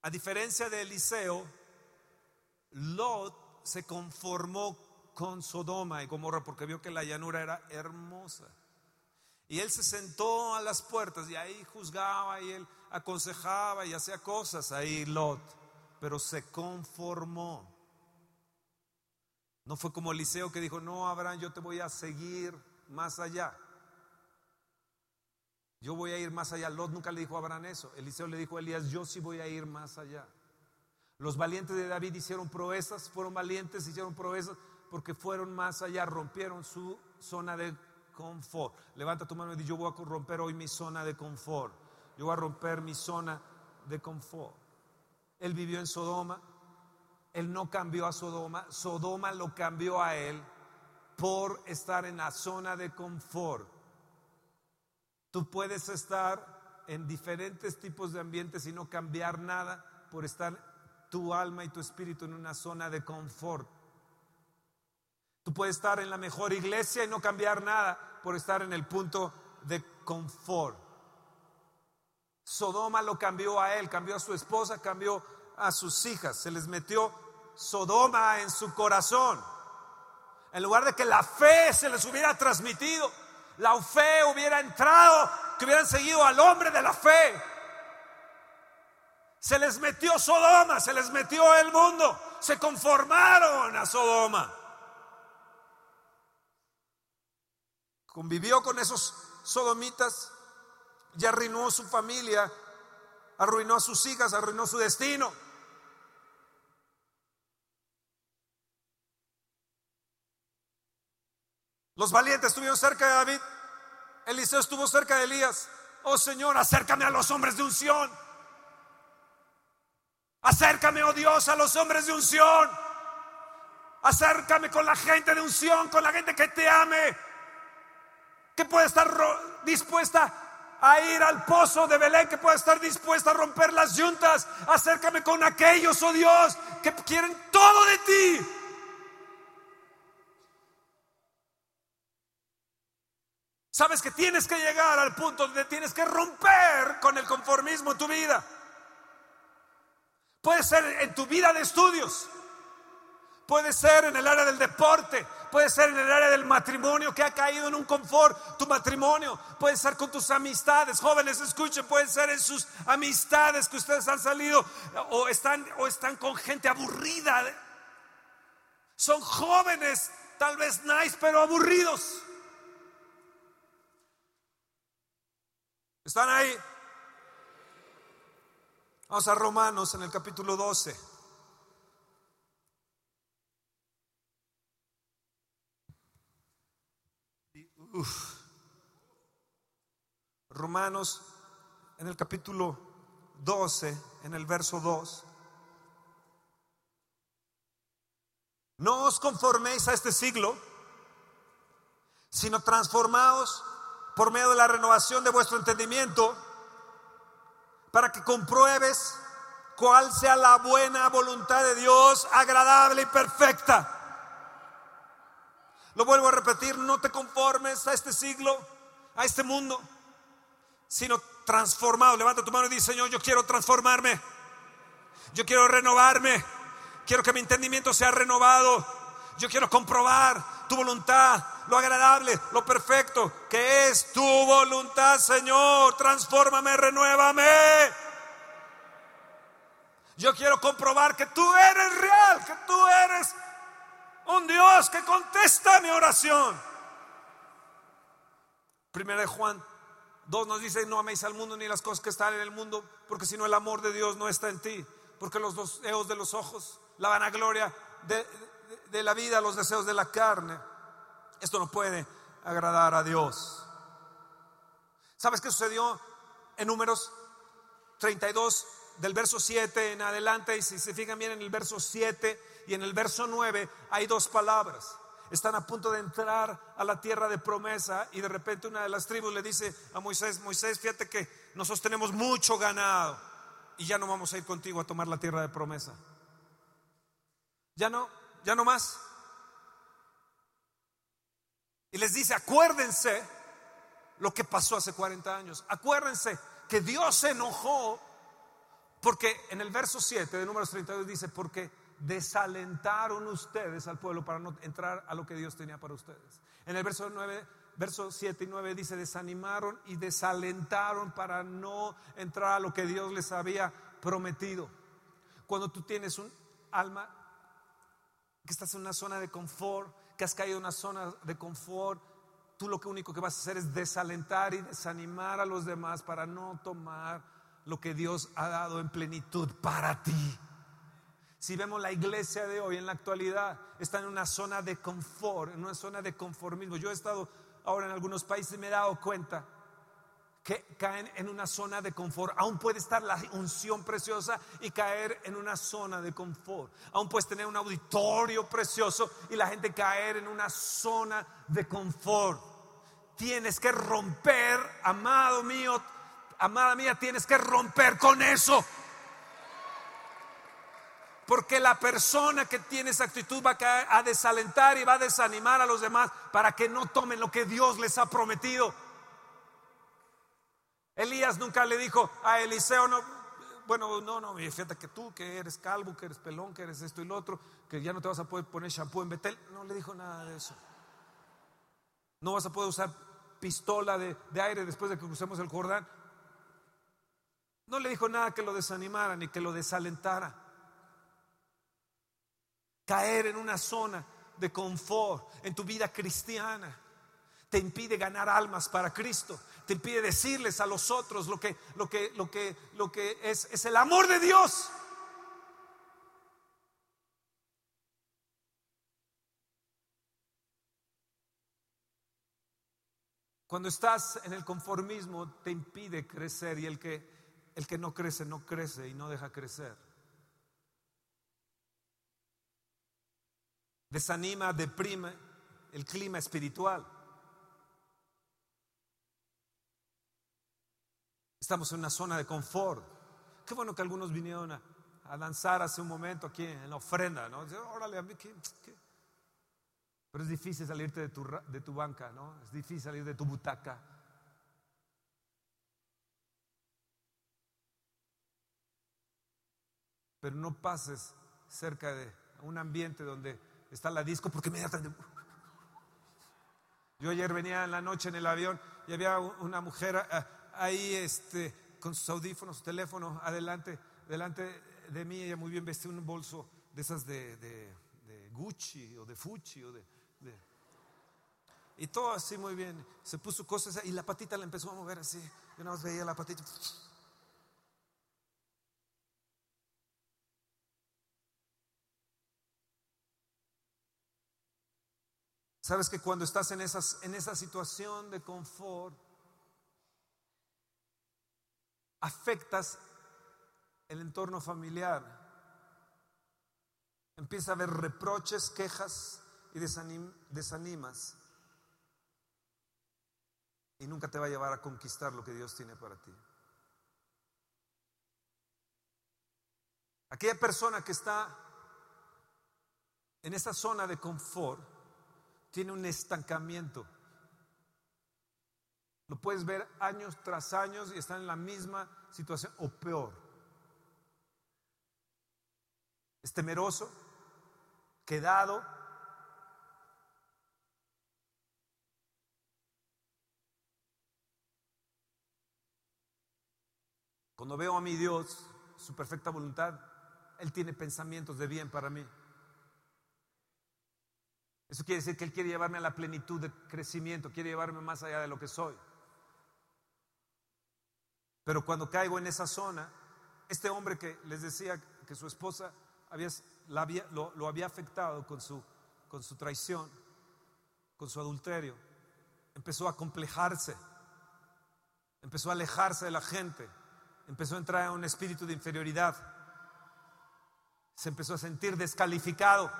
A diferencia de Eliseo, Lot se conformó con Sodoma y Gomorra porque vio que la llanura era hermosa. Y él se sentó a las puertas y ahí juzgaba y él aconsejaba y hacía cosas ahí Lot, pero se conformó. No fue como Eliseo que dijo, no, Abraham, yo te voy a seguir más allá. Yo voy a ir más allá. Lot nunca le dijo a Abraham eso. Eliseo le dijo a Elías, yo sí voy a ir más allá. Los valientes de David hicieron proezas, fueron valientes, hicieron proezas porque fueron más allá, rompieron su zona de confort. Levanta tu mano y di, yo voy a romper hoy mi zona de confort. Yo voy a romper mi zona de confort. Él vivió en Sodoma, él no cambió a Sodoma, Sodoma lo cambió a él por estar en la zona de confort. Tú puedes estar en diferentes tipos de ambientes y no cambiar nada por estar tu alma y tu espíritu en una zona de confort. Tú puedes estar en la mejor iglesia y no cambiar nada por estar en el punto de confort. Sodoma lo cambió a él, cambió a su esposa, cambió a sus hijas. Se les metió Sodoma en su corazón. En lugar de que la fe se les hubiera transmitido, la fe hubiera entrado, que hubieran seguido al hombre de la fe. Se les metió Sodoma, se les metió el mundo, se conformaron a Sodoma. Convivió con esos sodomitas y arruinó su familia, arruinó a sus hijas, arruinó su destino. Los valientes estuvieron cerca de David. Eliseo estuvo cerca de Elías. Oh Señor, acércame a los hombres de unción. Acércame, oh Dios, a los hombres de unción. Acércame con la gente de unción, con la gente que te ame, que puede estar dispuesta a ir al pozo de Belén, que puede estar dispuesta a romper las yuntas. Acércame con aquellos, oh Dios, que quieren todo de ti. Sabes que tienes que llegar al punto donde tienes que romper con el conformismo en tu vida. Puede ser en tu vida de estudios, puede ser en el área del deporte, puede ser en el área del matrimonio que ha caído en un confort tu matrimonio, puede ser con tus amistades, jóvenes escuchen, puede ser en sus amistades que ustedes han salido o están o están con gente aburrida. Son jóvenes, tal vez nice, pero aburridos. ¿Están ahí? Vamos a Romanos en el capítulo 12. Romanos en el capítulo 12, en el verso 2. No os conforméis a este siglo, sino transformaos por medio de la renovación de vuestro entendimiento, para que compruebes cuál sea la buena voluntad de Dios, agradable y perfecta. Lo vuelvo a repetir, no te conformes a este siglo, a este mundo, sino transformado. Levanta tu mano y dice, Señor, yo quiero transformarme. Yo quiero renovarme. Quiero que mi entendimiento sea renovado. Yo quiero comprobar tu voluntad, lo agradable, lo perfecto, que es tu voluntad, Señor. Transfórmame, renuévame. Yo quiero comprobar que tú eres real, que tú eres un Dios que contesta mi oración. Primera de Juan 2 nos dice, no améis al mundo ni las cosas que están en el mundo, porque si no el amor de Dios no está en ti, porque los deseos de los ojos, la vanagloria de, de la vida, los deseos de la carne. Esto no puede agradar a Dios. ¿Sabes qué sucedió en números 32 del verso 7 en adelante? Y si se fijan bien en el verso 7 y en el verso 9 hay dos palabras. Están a punto de entrar a la tierra de promesa y de repente una de las tribus le dice a Moisés, Moisés, fíjate que nosotros tenemos mucho ganado y ya no vamos a ir contigo a tomar la tierra de promesa. Ya no, ya no más. Y les dice, acuérdense lo que pasó hace 40 años. Acuérdense que Dios se enojó porque en el verso 7 de números 32 dice, porque desalentaron ustedes al pueblo para no entrar a lo que Dios tenía para ustedes. En el verso 9, verso 7 y 9 dice, desanimaron y desalentaron para no entrar a lo que Dios les había prometido. Cuando tú tienes un alma que estás en una zona de confort, que has caído en una zona de confort, tú lo único que vas a hacer es desalentar y desanimar a los demás para no tomar lo que Dios ha dado en plenitud para ti. Si vemos la iglesia de hoy en la actualidad, está en una zona de confort, en una zona de conformismo. Yo he estado ahora en algunos países y me he dado cuenta que caen en una zona de confort. Aún puede estar la unción preciosa y caer en una zona de confort. Aún puedes tener un auditorio precioso y la gente caer en una zona de confort. Tienes que romper, amado mío, amada mía, tienes que romper con eso. Porque la persona que tiene esa actitud va a desalentar y va a desanimar a los demás para que no tomen lo que Dios les ha prometido. Elías nunca le dijo a Eliseo, no, bueno, no, no, fíjate que tú, que eres calvo, que eres pelón, que eres esto y lo otro, que ya no te vas a poder poner shampoo en Betel. No le dijo nada de eso. No vas a poder usar pistola de, de aire después de que crucemos el Jordán. No le dijo nada que lo desanimara ni que lo desalentara. Caer en una zona de confort en tu vida cristiana te impide ganar almas para Cristo, te impide decirles a los otros lo que, lo que, lo que, lo que es, es el amor de Dios. Cuando estás en el conformismo te impide crecer y el que el que no crece, no crece y no deja crecer. Desanima, deprime el clima espiritual. Estamos en una zona de confort. Qué bueno que algunos vinieron a, danzar hace un momento aquí en la ofrenda, ¿no? Órale, a mí, ¿qué, Pero es difícil salirte de tu, de tu banca, ¿no? Es difícil salir de tu butaca. pero no pases cerca de un ambiente donde está la disco porque inmediatamente... (laughs) Yo ayer venía en la noche en el avión y había una mujer eh, ahí este, con sus audífonos, su teléfono, adelante, delante de mí, ella muy bien vestía un bolso de esas de, Gucci o de Fucci o de, Y todo así muy bien. Se puso cosas y la patita la empezó a mover así. Yo nada más veía la patita. Sabes que cuando estás en, esas, en esa situación de confort, afectas el entorno familiar. Empieza a haber reproches, quejas y desanimas. Y nunca te va a llevar a conquistar lo que Dios tiene para ti. Aquella persona que está en esa zona de confort, tiene un estancamiento. Lo puedes ver años tras años y están en la misma situación o peor. Es temeroso, quedado. Cuando veo a mi Dios, su perfecta voluntad, Él tiene pensamientos de bien para mí. Eso quiere decir que Él quiere llevarme a la plenitud de crecimiento, quiere llevarme más allá de lo que soy. Pero cuando caigo en esa zona, este hombre que les decía que su esposa había, lo, había afectado con su, con su traición, con su adulterio, empezó a complejarse, empezó a alejarse de la gente, empezó a entrar en un espíritu de inferioridad, se empezó a sentir descalificado.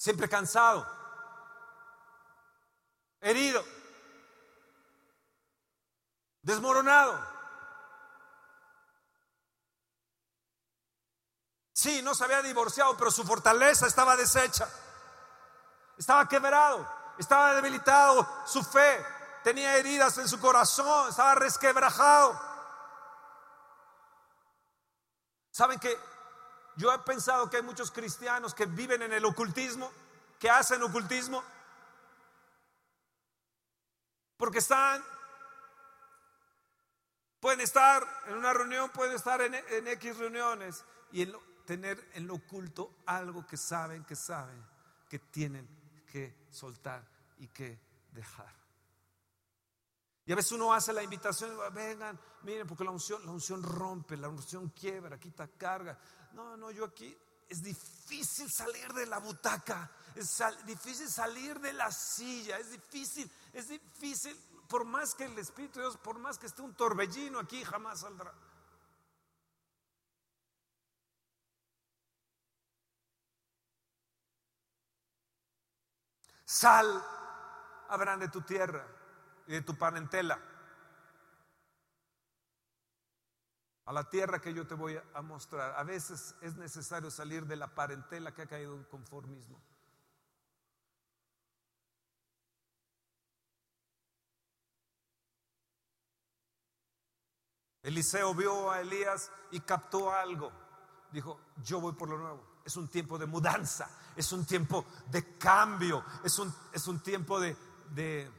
Siempre cansado, herido, desmoronado. Sí, no se había divorciado, pero su fortaleza estaba deshecha. Estaba quebrado, estaba debilitado su fe, tenía heridas en su corazón, estaba resquebrajado. ¿Saben que yo he pensado que hay muchos cristianos que viven en el ocultismo, que hacen ocultismo, porque están, pueden estar en una reunión, pueden estar en, X reuniones y en tener en lo oculto algo que saben, que saben, que tienen que soltar y que dejar. Y a veces uno hace la invitación, vengan, miren, porque la unción rompe, la unción quiebra, quita carga no, no, yo aquí es difícil salir de la butaca, es difícil salir de la silla, es difícil, es difícil, por más que el Espíritu de Dios, por más que esté un torbellino aquí, jamás saldrá. Sal, Abraham, de tu tierra y de tu parentela a la tierra que yo te voy a mostrar. A veces es necesario salir de la parentela que ha caído en conformismo. Eliseo vio a Elías y captó algo. Dijo, yo voy por lo nuevo. Es un tiempo de mudanza, es un tiempo de cambio, es un, es un tiempo de, de,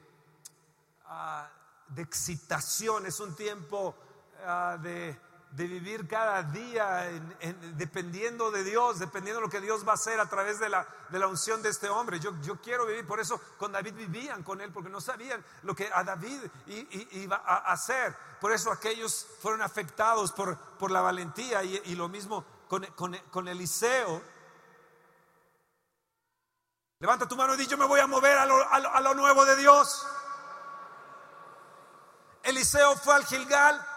ah, excitación, es un tiempo ah, de de vivir cada día dependiendo de Dios, dependiendo de lo que Dios va a hacer a través de la, de la unción de este hombre. Yo, yo, quiero vivir, por eso con David vivían con él, porque no sabían lo que a David iba a hacer. Por eso aquellos fueron afectados por, por la valentía y, lo mismo con, con, Eliseo. Levanta tu mano y di, yo me voy a mover a lo, a lo nuevo de Dios. Eliseo fue al Gilgal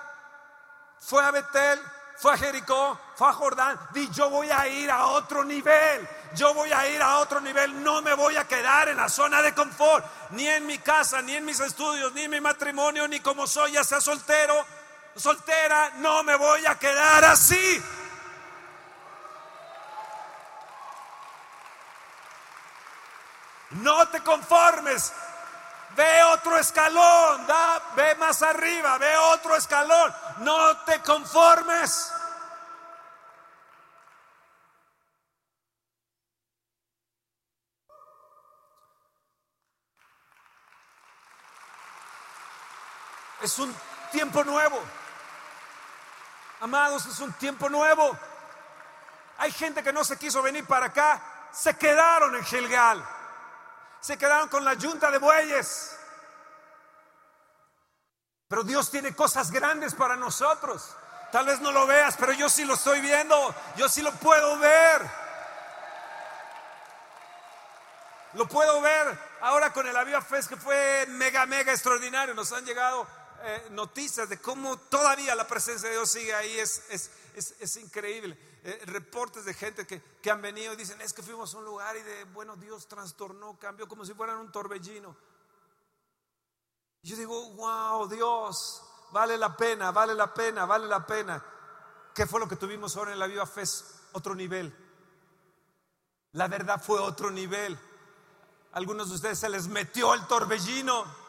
fue a Betel, fue a Jericó, fue a Jordán. Di, yo voy a ir a otro nivel. Yo voy a ir a otro nivel. No me voy a quedar en la zona de confort. Ni en mi casa, ni en mis estudios, ni en mi matrimonio, ni como soy, ya sea soltero, soltera. No me voy a quedar así. No te conformes Ve otro escalón, da, ve más arriba, ve otro escalón. No te conformes. Es un tiempo nuevo. Amados, es un tiempo nuevo. Hay gente que no se quiso venir para acá, se quedaron en Gilgal se quedaron con la yunta de bueyes. Pero Dios tiene cosas grandes para nosotros. Tal vez no lo veas, pero yo sí lo estoy viendo. Yo sí lo puedo ver. Lo puedo ver ahora con el Aviva Fest que fue mega, mega extraordinario. Nos han llegado eh, noticias de cómo todavía la presencia de Dios sigue ahí. Es, es, es, increíble. Eh, reportes de gente que, que, han venido y dicen, es que fuimos a un lugar y de, bueno, Dios trastornó, cambió como si fueran un torbellino. Yo digo, wow, Dios, vale la pena, vale la pena, vale la pena. ¿Qué fue lo que tuvimos ahora en la Viva Fe? Otro nivel. La verdad fue otro nivel. algunos de ustedes se les metió el torbellino.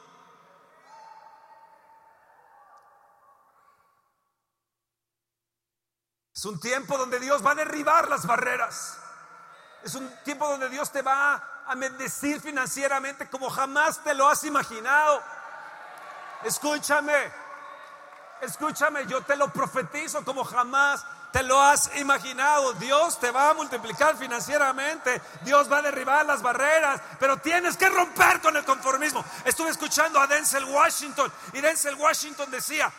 Es un tiempo donde Dios va a derribar las barreras. Es un tiempo donde Dios te va a bendecir financieramente como jamás te lo has imaginado. Escúchame, escúchame, yo te lo profetizo como jamás te lo has imaginado. Dios te va a multiplicar financieramente. Dios va a derribar las barreras. Pero tienes que romper con el conformismo. Estuve escuchando a Denzel Washington y Denzel Washington decía,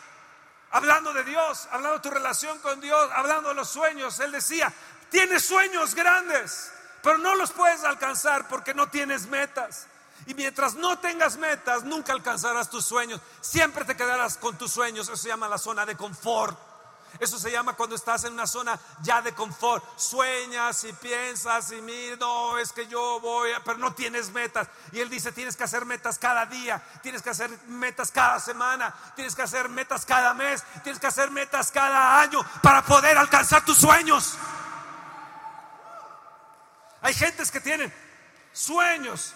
hablando de Dios, hablando de tu relación con Dios, hablando de los sueños. Él decía, tienes sueños grandes, pero no los puedes alcanzar porque no tienes metas. Y mientras no tengas metas, nunca alcanzarás tus sueños. Siempre te quedarás con tus sueños. Eso se llama la zona de confort. Eso se llama cuando estás en una zona ya de confort. Sueñas y piensas y mira, no, es que yo voy, pero no tienes metas. Y él dice, tienes que hacer metas cada día, tienes que hacer metas cada semana, tienes que hacer metas cada mes, tienes que hacer metas cada año para poder alcanzar tus sueños. Hay gentes que tienen sueños,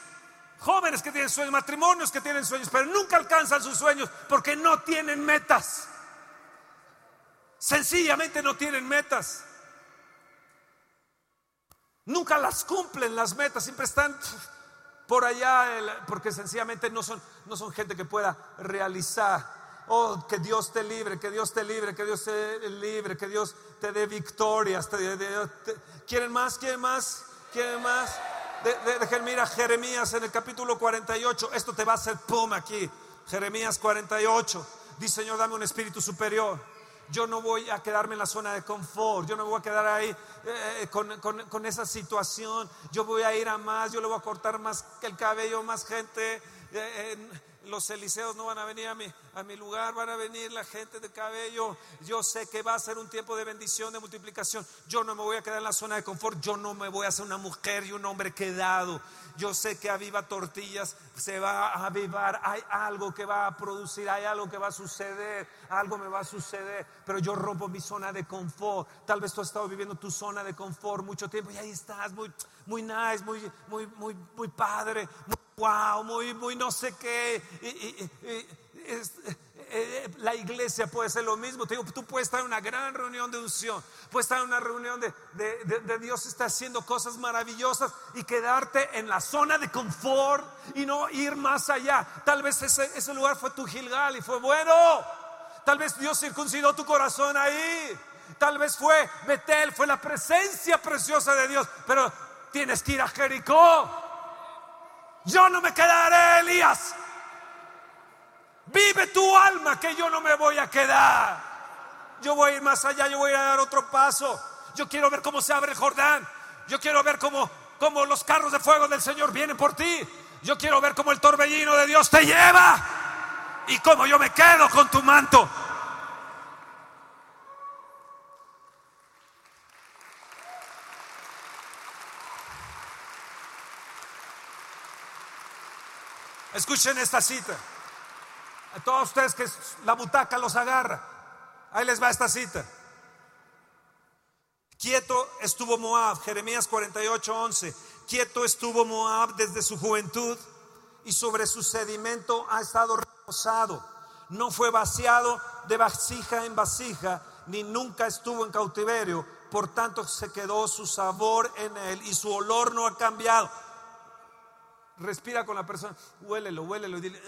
jóvenes que tienen sueños, matrimonios que tienen sueños, pero nunca alcanzan sus sueños porque no tienen metas. Sencillamente no tienen metas. Nunca las cumplen las metas, siempre están por allá porque sencillamente no son, no son gente que pueda realizar. Oh, que Dios te libre, que Dios te libre, que Dios te libre, que Dios te dé victorias. ¿Quieren más? ¿Quieren más? ¿Quieren más? Déjenme ir a Jeremías en el capítulo 48. Esto te va a hacer pum aquí. Jeremías 48. Dice Señor, dame un espíritu superior yo no voy a quedarme en la zona de confort, yo no voy a quedar ahí eh, con, esa situación, yo voy a ir a más, yo le voy a cortar más el cabello, más gente. Eh, los eliseos no van a venir a mi, a mi lugar, van a venir la gente de cabello. Yo sé que va a ser un tiempo de bendición, de multiplicación. Yo no me voy a quedar en la zona de confort. Yo no me voy a hacer una mujer y un hombre quedado. Yo sé que Aviva Tortillas se va a avivar. Hay algo que va a producir, hay algo que va a suceder. Algo me va a suceder. Pero yo rompo mi zona de confort. Tal vez tú has estado viviendo tu zona de confort mucho tiempo y ahí estás, muy, muy nice, muy, muy, muy, muy padre. Muy wow, muy, muy no sé qué. Eh, eh, la iglesia puede ser lo mismo. Tú puedes estar en una gran reunión de unción, puedes estar en una reunión de, de, Dios está haciendo cosas maravillosas y quedarte en la zona de confort y no ir más allá. Tal vez ese, ese lugar fue tu Gilgal y fue bueno. Tal vez Dios circuncidó tu corazón ahí. Tal vez fue Betel, fue la presencia preciosa de Dios. Pero tienes que ir a Jericó. Yo no me quedaré, Elías. Vive tu alma que yo no me voy a quedar. Yo voy a ir más allá, yo voy a dar otro paso. Yo quiero ver cómo se abre el Jordán. Yo quiero ver cómo, cómo los carros de fuego del Señor vienen por ti. Yo quiero ver cómo el torbellino de Dios te lleva. Y cómo yo me quedo con tu manto. Escuchen esta cita. A todos ustedes que la butaca los agarra. Ahí les va esta cita. Quieto estuvo Moab, Jeremías 48, 11. Quieto estuvo Moab desde su juventud y sobre su sedimento ha estado reposado. No fue vaciado de vasija en vasija, ni nunca estuvo en cautiverio. Por tanto, se quedó su sabor en él y su olor no ha cambiado respira con la persona, huélelo, huélelo y dile,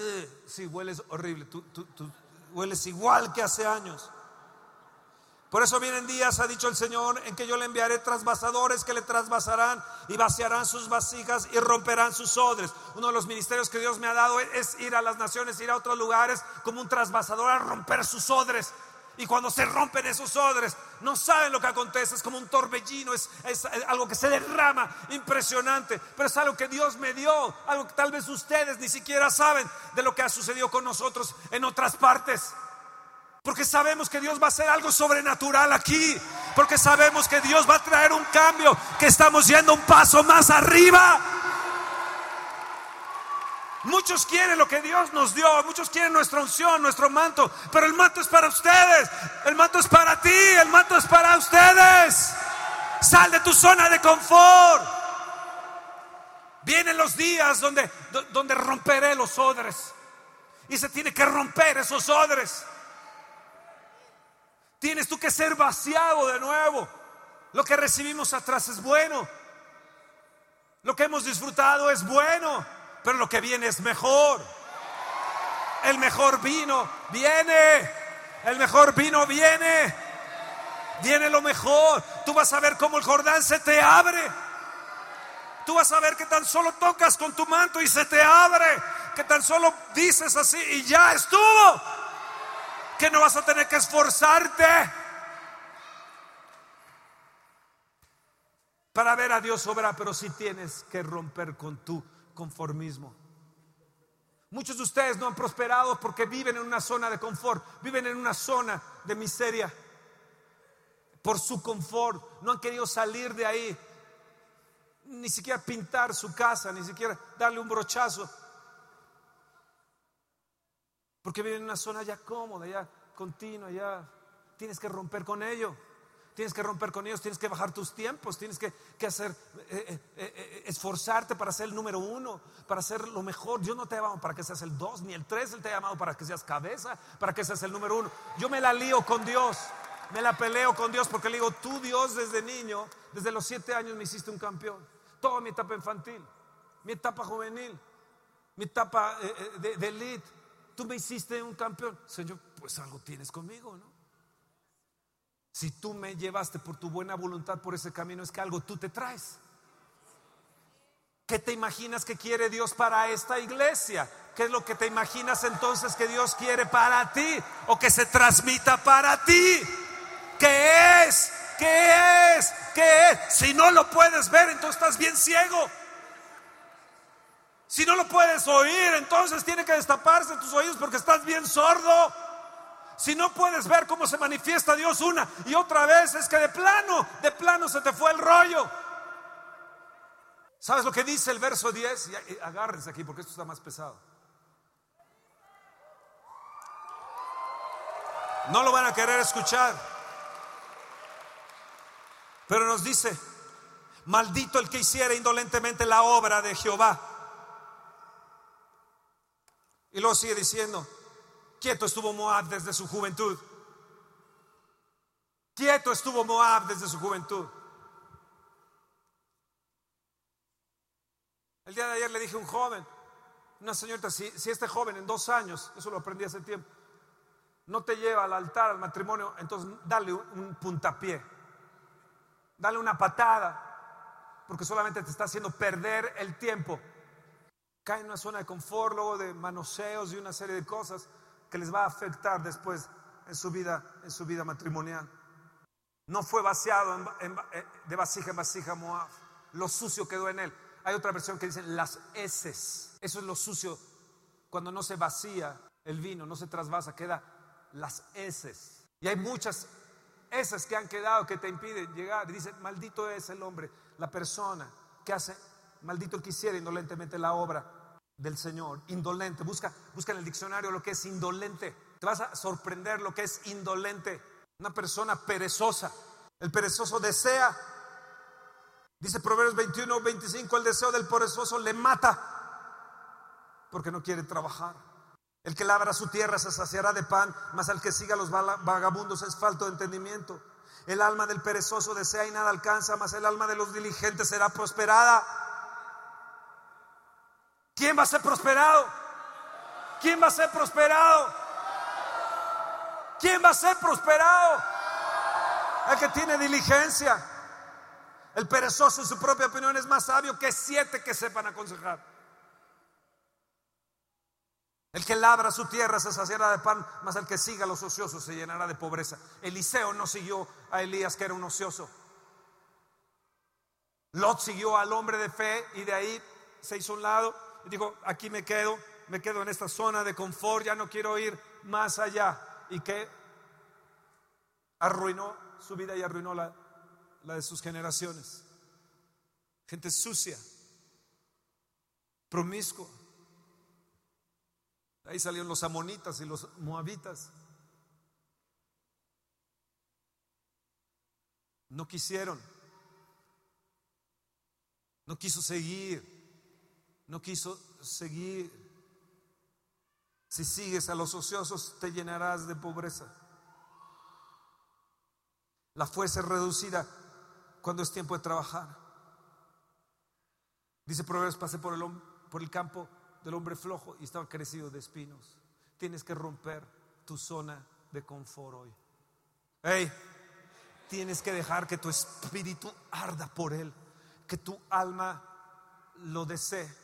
si hueles horrible, tú, tú, tú hueles igual que hace años. Por eso vienen días, ha dicho el Señor, en que yo le enviaré trasvasadores que le trasvasarán y vaciarán sus vasijas y romperán sus odres. Uno de los ministerios que Dios me ha dado es ir a las naciones, ir a otros lugares como un trasvasador a romper sus odres. Y cuando se rompen esos odres, no saben lo que acontece, es como un torbellino, es, algo que se derrama impresionante, pero es algo que Dios me dio, algo que tal vez ustedes ni siquiera saben de lo que ha sucedido con nosotros en otras partes. Porque sabemos que Dios va a hacer algo sobrenatural aquí, porque sabemos que Dios va a traer un cambio, que estamos yendo un paso más arriba. Muchos quieren lo que Dios nos dio, muchos quieren nuestra unción, nuestro manto, pero el manto es para ustedes, el manto es para ti, el manto es para ustedes. Sal de tu zona de confort. Vienen los días donde, donde romperé los odres. Y se tiene que romper esos odres. Tienes tú que ser vaciado de nuevo. Lo que recibimos atrás es bueno. Lo que hemos disfrutado es bueno pero lo que viene es mejor. El mejor vino viene. El mejor vino viene. Viene lo mejor. Tú vas a ver cómo el Jordán se te abre. Tú vas a ver que tan solo tocas con tu manto y se te abre. Que tan solo dices así y ya estuvo. Que no vas a tener que esforzarte para ver a Dios obrar, pero si tienes que romper con tu conformismo. Muchos de ustedes no han prosperado porque viven en una zona de confort, viven en una zona de miseria. Por su confort, no han querido salir de ahí, ni siquiera pintar su casa, ni siquiera darle un brochazo. Porque viven en una zona ya cómoda, ya continua, ya tienes que romper con ello. Tienes que romper con ellos, tienes que bajar tus tiempos, tienes que, hacer, eh, eh, eh, esforzarte para ser el número uno, para ser lo mejor. Dios no te ha llamado para que seas el dos ni el tres, Él te ha llamado para que seas cabeza, para que seas el número uno. Yo me la lío con Dios, me la peleo con Dios porque le digo, tú Dios desde niño, desde los siete años me hiciste un campeón. Toda mi etapa infantil, mi etapa juvenil, mi etapa de, de elite, tú me hiciste un campeón. Señor, pues algo tienes conmigo, ¿no? Si tú me llevaste por tu buena voluntad por ese camino, es que algo tú te traes. ¿Qué te imaginas que quiere Dios para esta iglesia? ¿Qué es lo que te imaginas entonces que Dios quiere para ti o que se transmita para ti? ¿Qué es? ¿Qué es? ¿Qué es? Si no lo puedes ver, entonces estás bien ciego. Si no lo puedes oír, entonces tiene que destaparse tus oídos porque estás bien sordo. Si no puedes ver cómo se manifiesta Dios una y otra vez, es que de plano, de plano se te fue el rollo. ¿Sabes lo que dice el verso 10? Y agárrense aquí porque esto está más pesado. No lo van a querer escuchar. Pero nos dice, maldito el que hiciera indolentemente la obra de Jehová. Y luego sigue diciendo, quieto estuvo Moab desde su juventud. Quieto estuvo Moab desde su juventud. El día de ayer le dije a un joven, una señorita, si, este joven en dos años, eso lo aprendí hace tiempo, no te lleva al altar, al matrimonio, entonces dale un puntapié, dale una patada, porque solamente te está haciendo perder el tiempo. Cae en una zona de confort, luego de manoseos y una serie de cosas que les va a afectar después en su vida, en su vida matrimonial. No fue vaciado eh, de vasija en vasija Moab. Lo sucio quedó en él. Hay otra versión que dice las heces. Eso es lo sucio. Cuando no se vacía el vino, no se trasvasa, queda las heces. Y hay muchas heces que han quedado que te impiden llegar. dice, maldito es el hombre, la persona que hace, maldito el que hiciera indolentemente la obra del Señor. Indolente. Busca, busca en el diccionario lo que es indolente. Te vas a sorprender lo que es indolente. Una persona perezosa. El perezoso desea. Dice Proverbios 21, 25, el deseo del perezoso le mata porque no quiere trabajar. El que labra su tierra se saciará de pan, mas al que siga los vagabundos es falto de entendimiento. El alma del perezoso desea y nada alcanza, mas el alma de los diligentes será prosperada. ¿Quién va a ser prosperado? ¿Quién va a ser prosperado? ¿Quién va a ser prosperado? El que tiene diligencia. El perezoso en su propia opinión es más sabio que siete que sepan aconsejar. El que labra su tierra se saciará de pan, mas el que siga a los ociosos se llenará de pobreza. Eliseo no siguió a Elías, que era un ocioso. Lot siguió al hombre de fe y de ahí se hizo un lado y dijo, aquí me quedo, me quedo en esta zona de confort, ya no quiero ir más allá. Y que arruinó su vida y arruinó la, la de sus generaciones. Gente sucia, promiscua. Ahí salieron los amonitas y los moabitas. No quisieron. No quiso seguir no quiso seguir. Si sigues a los ociosos, te llenarás de pobreza. La fuerza es reducida cuando es tiempo de trabajar. Dice Proverbios, pasé por el, por el campo del hombre flojo y estaba crecido de espinos. Tienes que romper tu zona de confort hoy. Hey, tienes que dejar que tu espíritu arda por él, que tu alma lo desee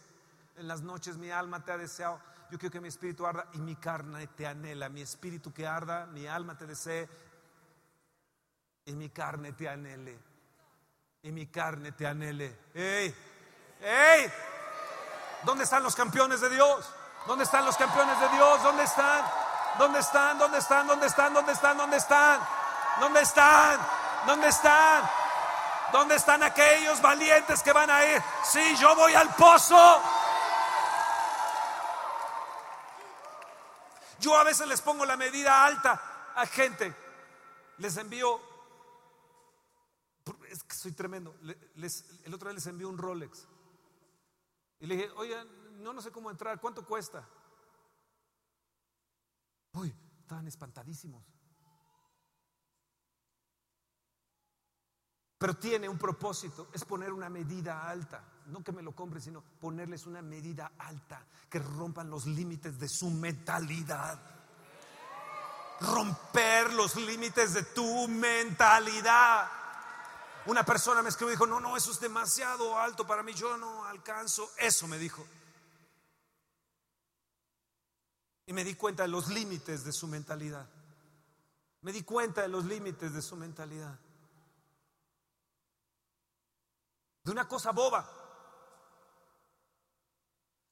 en las noches mi alma te ha deseado. Yo quiero que mi espíritu arda y mi carne te anhela. Mi espíritu que arda, mi alma te desee y mi carne te anhele. Y mi carne te anhele. ¡Ey! ¡Ey! ¿Dónde están los campeones de Dios? ¿Dónde están los campeones de Dios? ¿Dónde están? ¿Dónde están? ¿Dónde están? ¿Dónde están? ¿Dónde están? ¿Dónde están? ¿Dónde están? ¿Dónde están? ¿Dónde están aquellos valientes que van a ir? Sí, yo voy al pozo. Yo a veces les pongo la medida alta a gente. Les envío, es que soy tremendo. el otro día les envío un Rolex. Y le dije, oye, no, no sé cómo entrar, ¿cuánto cuesta? Uy, estaban espantadísimos. Pero tiene un propósito, es poner una medida alta. No que me lo compre, sino ponerles una medida alta, que rompan los límites de su mentalidad. Romper los límites de tu mentalidad. Una persona me escribió y dijo, no, no, eso es demasiado alto para mí, yo no alcanzo. Eso me dijo. Y me di cuenta de los límites de su mentalidad. Me di cuenta de los límites de su mentalidad. de una cosa boba.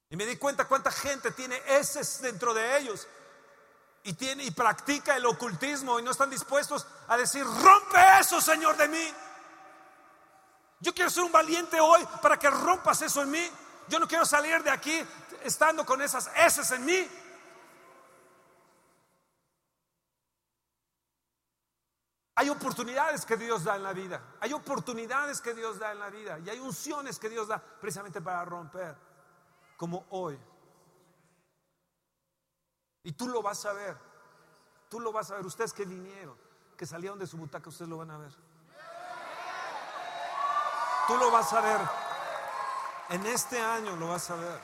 Y me di cuenta cuánta gente tiene ese dentro de ellos y tiene y practica el ocultismo y no están dispuestos a decir, "Rompe eso, Señor, de mí." Yo quiero ser un valiente hoy para que rompas eso en mí. Yo no quiero salir de aquí estando con esas S en mí. Hay oportunidades que Dios da en la vida. Hay oportunidades que Dios da en la vida. Y hay unciones que Dios da precisamente para romper. Como hoy. Y tú lo vas a ver. Tú lo vas a ver. Ustedes que vinieron, que salieron de su butaca, ustedes lo van a ver. Tú lo vas a ver. En este año lo vas a ver.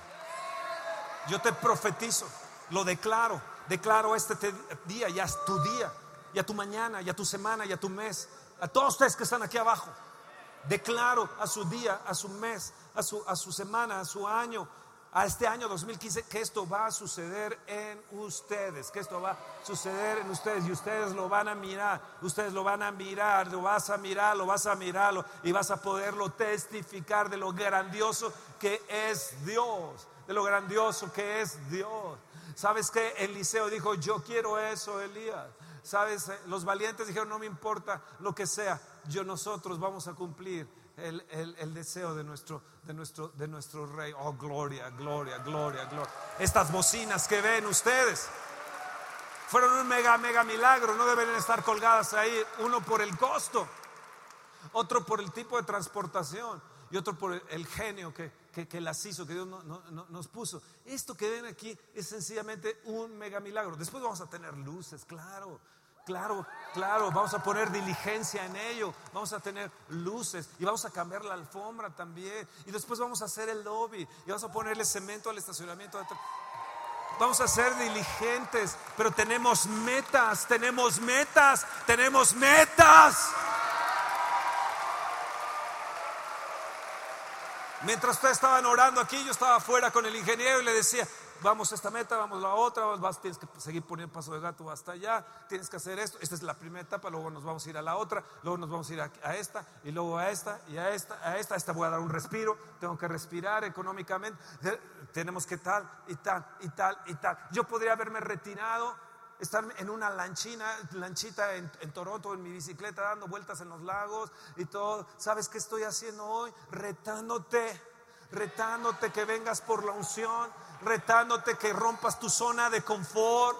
Yo te profetizo, lo declaro. Declaro este día, ya es tu día y a tu mañana, y a tu semana, y a tu mes, a todos ustedes que están aquí abajo. Declaro a su día, a su mes, a su, a su semana, a su año, a este año 2015, que esto va a suceder en ustedes, que esto va a suceder en ustedes y ustedes lo van a mirar, ustedes lo van a mirar, lo vas a mirar, lo vas a mirarlo y vas a poderlo testificar de lo grandioso que es Dios, de lo grandioso que es Dios. ¿Sabes que Eliseo dijo, yo quiero eso, Elías? Sabes, eh, los valientes dijeron, no me importa lo que sea, yo nosotros vamos a cumplir el, deseo de nuestro, de, nuestro, de nuestro rey. Oh, gloria, gloria, gloria, gloria. Estas bocinas que ven ustedes fueron un mega, mega milagro, no deben estar colgadas ahí, uno por el costo, otro por el tipo de transportación y otro por el, genio que, que, las hizo, que Dios nos puso. Esto que ven aquí es sencillamente un mega milagro. Después vamos a tener luces, claro. Claro, claro, vamos a poner diligencia en ello, vamos a tener luces y vamos a cambiar la alfombra también. Y después vamos a hacer el lobby y vamos a ponerle cemento al estacionamiento. Vamos a ser diligentes, pero tenemos metas, tenemos metas, tenemos metas. Mientras ustedes estaban orando aquí, yo estaba afuera con el ingeniero y le decía, vamos a esta meta, vamos a la otra, vas, tienes que seguir poniendo paso de gato hasta allá, tienes que hacer esto, esta es la primera etapa, luego nos vamos a ir a la otra, luego nos vamos a ir a, esta, y luego a esta, y a esta, a esta, a esta voy a dar un respiro, tengo que respirar económicamente, tenemos que tal, y tal, y tal, y tal. Yo podría haberme retirado, estar en una lanchina, lanchita en, en, Toronto, en mi bicicleta, dando vueltas en los lagos y todo. ¿Sabes qué estoy haciendo hoy? Retándote, retándote que vengas por la unción, retándote que rompas tu zona de confort.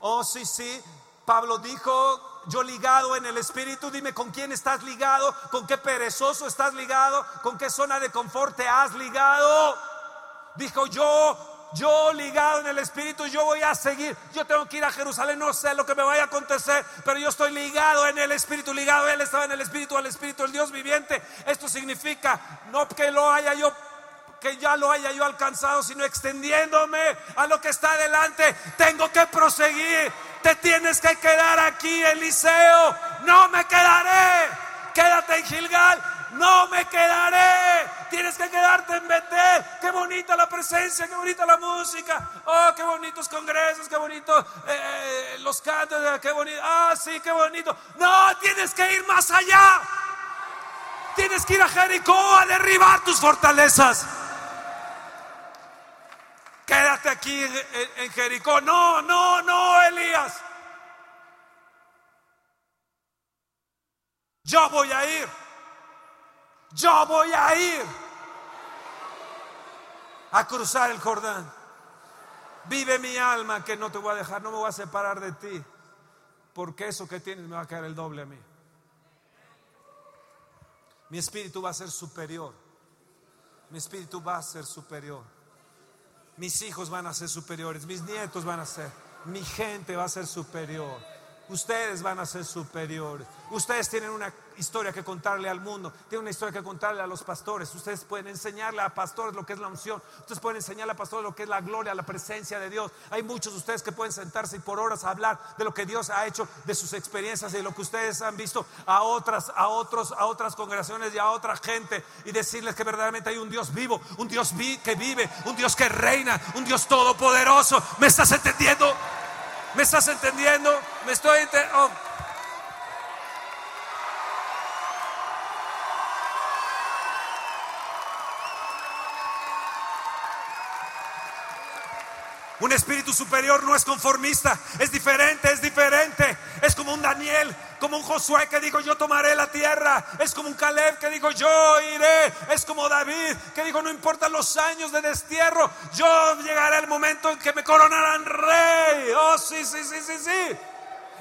Oh, sí, sí. Pablo dijo, yo ligado en el Espíritu, dime con quién estás ligado, con qué perezoso estás ligado, con qué zona de confort te has ligado. Dijo yo, yo ligado en el Espíritu, yo voy a seguir. Yo tengo que ir a Jerusalén, no sé lo que me vaya a acontecer, pero yo estoy ligado en el Espíritu, ligado. Él estaba en el Espíritu, al Espíritu, el Dios viviente. Esto significa no que lo haya yo que ya lo haya yo alcanzado, sino extendiéndome a lo que está adelante. Tengo que proseguir. Te tienes que quedar aquí, Eliseo. No me quedaré. Quédate en Gilgal. No me quedaré. Tienes que quedarte en Betel. Qué bonita la presencia, qué bonita la música. Oh, qué bonitos congresos, qué bonito eh, los cantos, qué bonito. Ah, sí, qué bonito. No, tienes que ir más allá. Tienes que ir a Jericó a derribar tus fortalezas. Quédate aquí en, Jericó. No, no, no, Elías. Yo voy a ir. Yo voy a ir a cruzar el Jordán. Vive mi alma que no te voy a dejar, no me voy a separar de ti, porque eso que tienes me va a caer el doble a mí. Mi espíritu va a ser superior. Mi espíritu va a ser superior. Mis hijos van a ser superiores, mis nietos van a ser, mi gente va a ser superior. Ustedes van a ser superiores. Ustedes tienen una historia que contarle al mundo, tienen una historia que contarle a los pastores. Ustedes pueden enseñarle a pastores lo que es la unción. Ustedes pueden enseñarle a pastores lo que es la gloria, la presencia de Dios. Hay muchos de ustedes que pueden sentarse y por horas hablar de lo que Dios ha hecho, de sus experiencias, de lo que ustedes han visto a otras, a otros, a otras congregaciones y a otra gente y decirles que verdaderamente hay un Dios vivo, un Dios que vive, un Dios que reina, un Dios todopoderoso. ¿Me estás entendiendo? ¿Me estás entendiendo? Me estoy entendiendo. Oh. Espíritu superior no es conformista, es diferente, es diferente. Es como un Daniel, como un Josué que dijo yo tomaré la tierra. Es como un Caleb que dijo yo iré. Es como David que dijo no importan los años de destierro, yo llegaré el momento en que me coronarán rey. Oh, sí, sí, sí, sí, sí.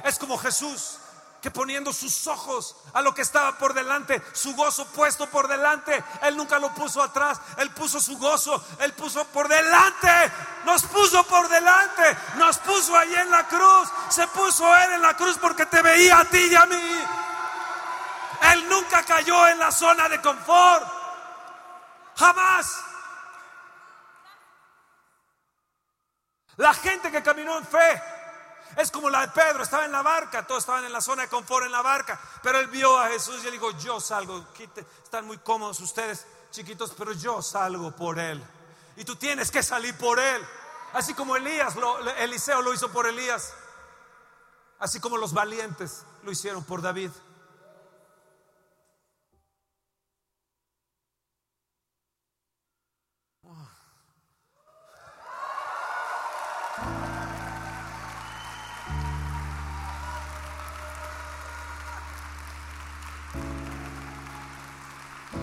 Es como Jesús que poniendo sus ojos a lo que estaba por delante, su gozo puesto por delante, Él nunca lo puso atrás, Él puso su gozo, Él puso por delante, nos puso por delante, nos puso ahí en la cruz, se puso Él en la cruz porque te veía a ti y a mí. Él nunca cayó en la zona de confort, jamás. La gente que caminó en fe es como la de Pedro, estaba en la barca, todos estaban en la zona de confort en la barca, pero él vio a Jesús y le dijo, yo salgo, están muy cómodos ustedes, chiquitos, pero yo salgo por él. Y tú tienes que salir por él. Así como Elías, Eliseo lo hizo por Elías. Así como los valientes lo hicieron por David.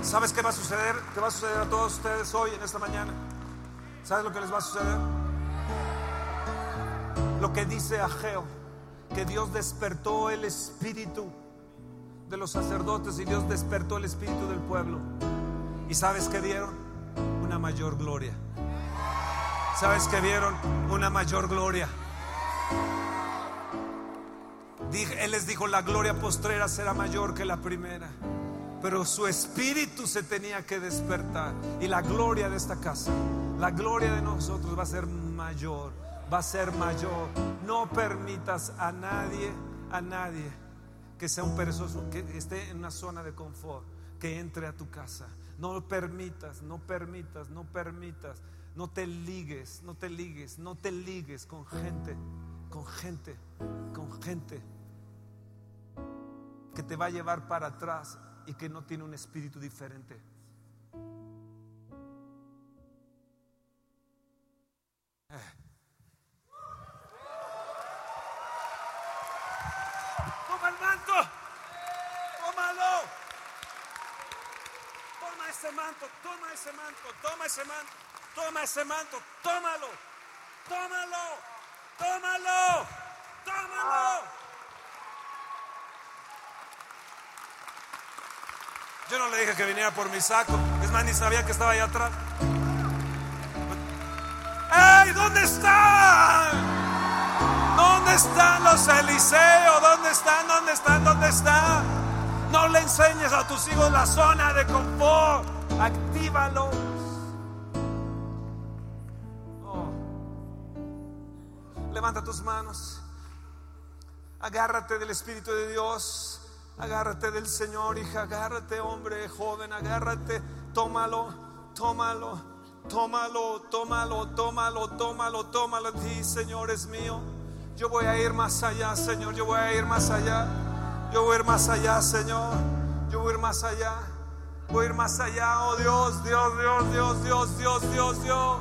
¿Sabes qué va a suceder? ¿Qué va a suceder a todos ustedes hoy, en esta mañana? ¿Sabes lo que les va a suceder? Lo que dice Ageo, que Dios despertó el espíritu de los sacerdotes y Dios despertó el espíritu del pueblo. ¿Y sabes qué vieron? Una mayor gloria. ¿Sabes qué vieron? Una mayor gloria. Él les dijo, la gloria postrera será mayor que la primera pero su espíritu se tenía que despertar. Y la gloria de esta casa, la gloria de nosotros va a ser mayor, va a ser mayor. No permitas a nadie, a nadie que sea un perezoso, que esté en una zona de confort, que entre a tu casa. No permitas, no permitas, no permitas. No te ligues, no te ligues, no te ligues con gente, con gente, con gente que te va a llevar para atrás y que no tiene un espíritu diferente. Eh. Toma el manto, tómalo. Toma ese manto, toma ese manto, toma ese manto, toma ese manto, tómalo, tómalo, tómalo, tómalo. Yo no le dije que viniera por mi saco. Es más, ni sabía que estaba allá atrás. ¡Ey! ¿Dónde están? ¿Dónde están los Eliseos? ¿Dónde están? ¿Dónde están? ¿Dónde están? No le enseñes a tus hijos la zona de confort. Actívalos. Oh. Levanta tus manos. Agárrate del Espíritu de Dios. Agárrate del Señor, hija, agárrate, hombre, joven, agárrate, tómalo, tómalo, tómalo, tómalo, tómalo, tómalo, tómalo. Di, Señor, es mío. Yo voy a ir más allá, Señor, yo voy a ir más allá. Yo voy a ir más allá, Señor. Yo voy a ir más allá. Voy a ir más allá, oh Dios, Dios, Dios, Dios, Dios, Dios, Dios, Dios.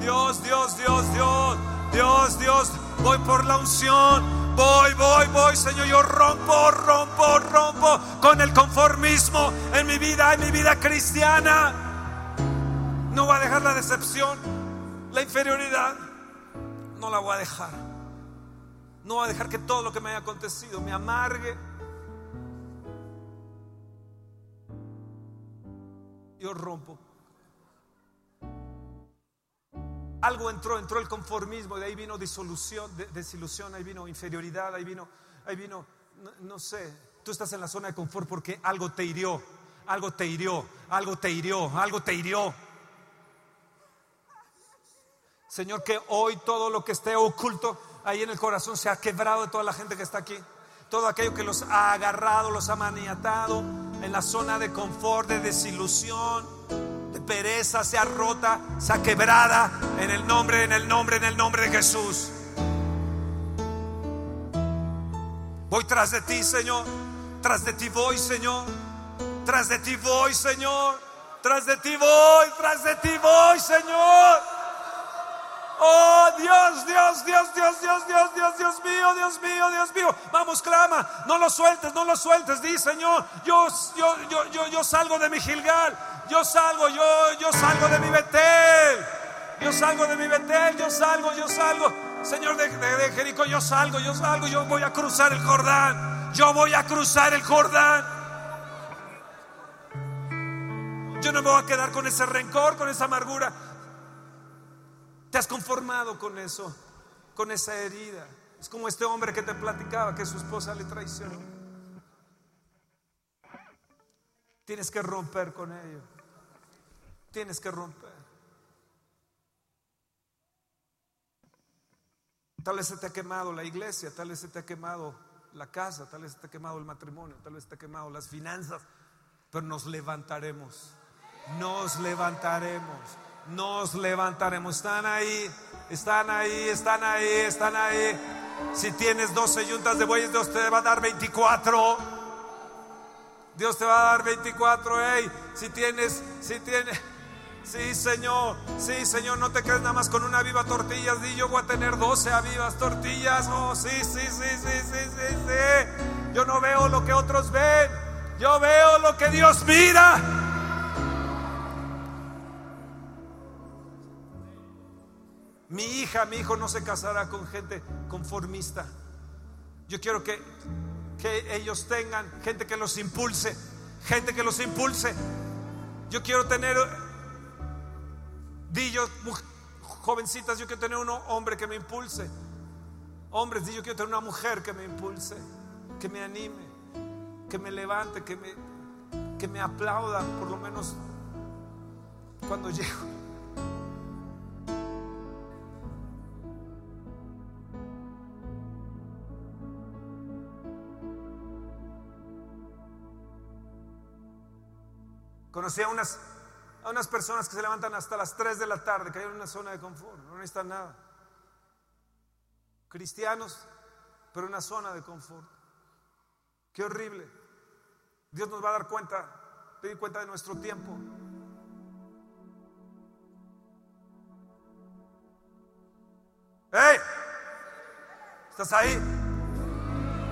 Dios, Dios, Dios, Dios, Dios, Dios. Voy por la unción. Voy, voy, voy, Señor. Yo rompo, rompo, rompo con el conformismo en mi vida, en mi vida cristiana. No voy a dejar la decepción, la inferioridad. No la voy a dejar. No voy a dejar que todo lo que me haya acontecido me amargue. Yo rompo. Algo entró, entró el conformismo, de ahí vino disolución, desilusión, ahí vino inferioridad, ahí vino, ahí vino, no, sé, tú estás en la zona de confort porque algo te hirió, algo te hirió, algo te hirió, algo te hirió. Señor, que hoy todo lo que esté oculto ahí en el corazón se ha quebrado de toda la gente que está aquí. Todo aquello que los ha agarrado, los ha maniatado en la zona de confort, de desilusión, pereza sea rota, sea quebrada en el nombre, en el nombre, en el nombre de Jesús. Voy tras de ti, Señor. Tras de ti voy, Señor. Tras de ti voy, Señor. Tras de ti voy, tras de ti voy, Señor. Oh Dios, Dios, Dios, Dios, Dios, Dios, Dios, Dios mío, Dios mío, Dios mío. Vamos, clama, no lo sueltes, no lo sueltes. Di, Señor, yo, yo, yo, yo, yo salgo de mi Gilgal, yo salgo, yo, yo salgo de mi Betel, yo salgo de mi Betel, yo salgo, yo salgo. Señor de, de Jericó, yo salgo, yo salgo, yo voy a cruzar el Jordán, yo voy a cruzar el Jordán. Yo no me voy a quedar con ese rencor, con esa amargura. Te has conformado con eso, con esa herida. Es como este hombre que te platicaba que su esposa le traicionó. Tienes que romper con ello. Tienes que romper. Tal vez se te ha quemado la iglesia, tal vez se te ha quemado la casa, tal vez se te ha quemado el matrimonio, tal vez se te ha quemado las finanzas, pero nos levantaremos. Nos levantaremos nos levantaremos. Están ahí, están ahí, están ahí, están ahí. Si tienes 12 yuntas de bueyes, Dios te va a dar 24. Dios te va a dar 24. Hey, si tienes, si tienes. Sí, Señor, sí, Señor, no te quedes nada más con una viva tortilla. Di, yo voy a tener 12 avivas tortillas. Oh, sí, sí, sí, sí, sí, sí, sí. Yo no veo lo que otros ven. Yo veo lo que Dios mira. Mi hija, mi hijo no se casará con gente conformista. Yo quiero que, que ellos tengan gente que los impulse, gente que los impulse. Yo quiero tener, di yo, jovencitas, yo quiero tener un hombre que me impulse. Hombres, di yo quiero tener una mujer que me impulse, que me anime, que me levante, que me, que me aplauda, por lo menos cuando llego. Conocí a unas, unas personas que se levantan hasta las 3 de la tarde, hay en una zona de confort, no necesitan nada. Cristianos, pero una zona de confort. Qué horrible. Dios nos va a dar cuenta, pedir cuenta de nuestro tiempo. ¡Hey! ¿Estás ahí?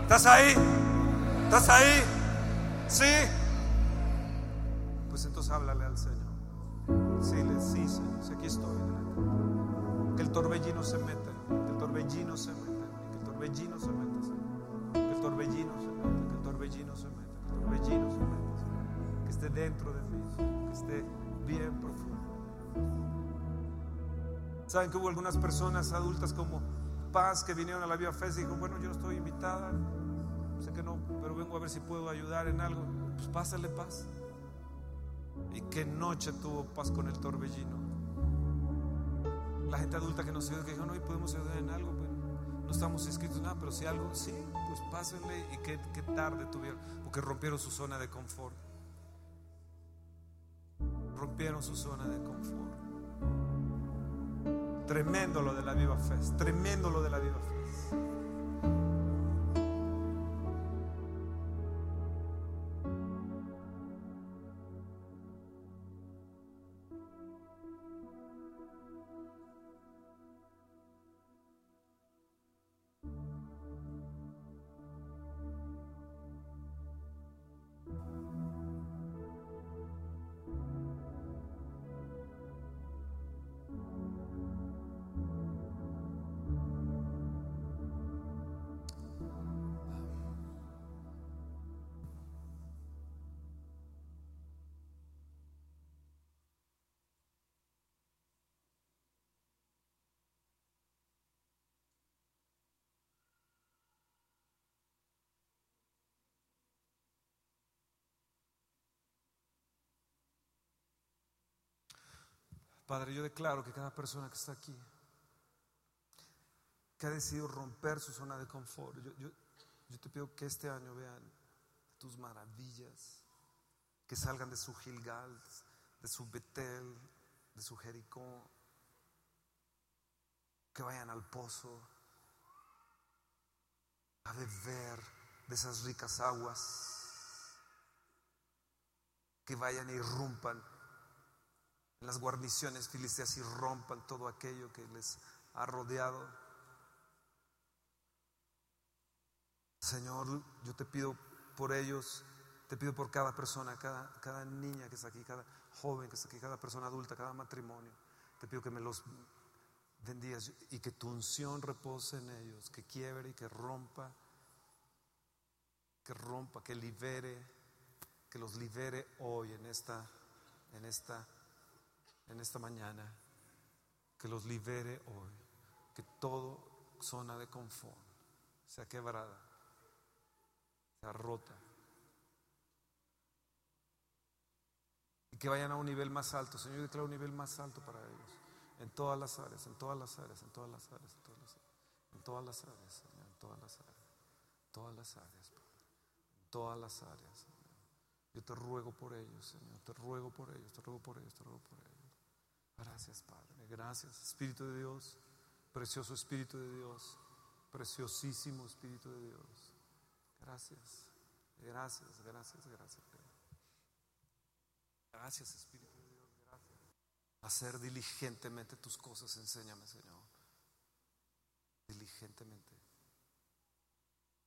¿Estás ahí? ¿Estás ahí? Sí. Pues entonces háblale al Señor. Dile, sí, Señor, aquí estoy. Que el torbellino se meta, que el torbellino se meta, que el torbellino se meta, que el torbellino se meta, que el torbellino se meta, que el torbellino se meta, que esté dentro de mí, que esté bien profundo. Saben que hubo algunas personas adultas como Paz que vinieron a la Vía Fe y dijo, bueno, yo estoy invitada, sé que no, pero vengo a ver si puedo ayudar en algo. Pues pásale paz. Y qué noche tuvo paz con el torbellino. La gente adulta que nos ayuda, que dijo, no, y podemos ayudar en algo, pues no estamos inscritos en nada, pero si algo, sí, pues pásenle. Y qué, qué tarde tuvieron, porque rompieron su zona de confort. Rompieron su zona de confort. Tremendo lo de la viva fe, tremendo lo de la viva fe. Padre, yo declaro que cada persona que está aquí, que ha decidido romper su zona de confort, yo, te pido que este año vean tus maravillas, que salgan de su Gilgal, de su Betel, de su Jericó, que vayan al pozo a beber de esas ricas aguas, que vayan y irrumpan las guarniciones filisteas y rompan todo aquello que les ha rodeado. Señor, yo te pido por ellos, te pido por cada persona, cada, cada niña que está aquí, cada joven que está aquí, cada persona adulta, cada matrimonio. Te pido que me los bendigas y que tu unción repose en ellos, que quiebre y que rompa, que rompa, que libere, que los libere hoy en esta, en esta, en esta mañana, que los libere hoy, que todo zona de confort sea quebrada, sea rota. Y que vayan a un nivel más alto. Señor, declaro un nivel más alto para ellos en todas las áreas, en todas las áreas, en todas las áreas, en todas las áreas, en todas las áreas, Señor, en todas las áreas, todas las áreas, en todas las áreas. Yo te ruego por ellos, Señor, te ruego por ellos, te ruego por ellos, te ruego por ellos. Gracias, Padre, gracias, Espíritu de Dios, precioso Espíritu de Dios, preciosísimo Espíritu de Dios. Gracias, gracias, gracias, gracias. Gracias, Espíritu hacer diligentemente tus cosas. Enséñame, Señor. Diligentemente.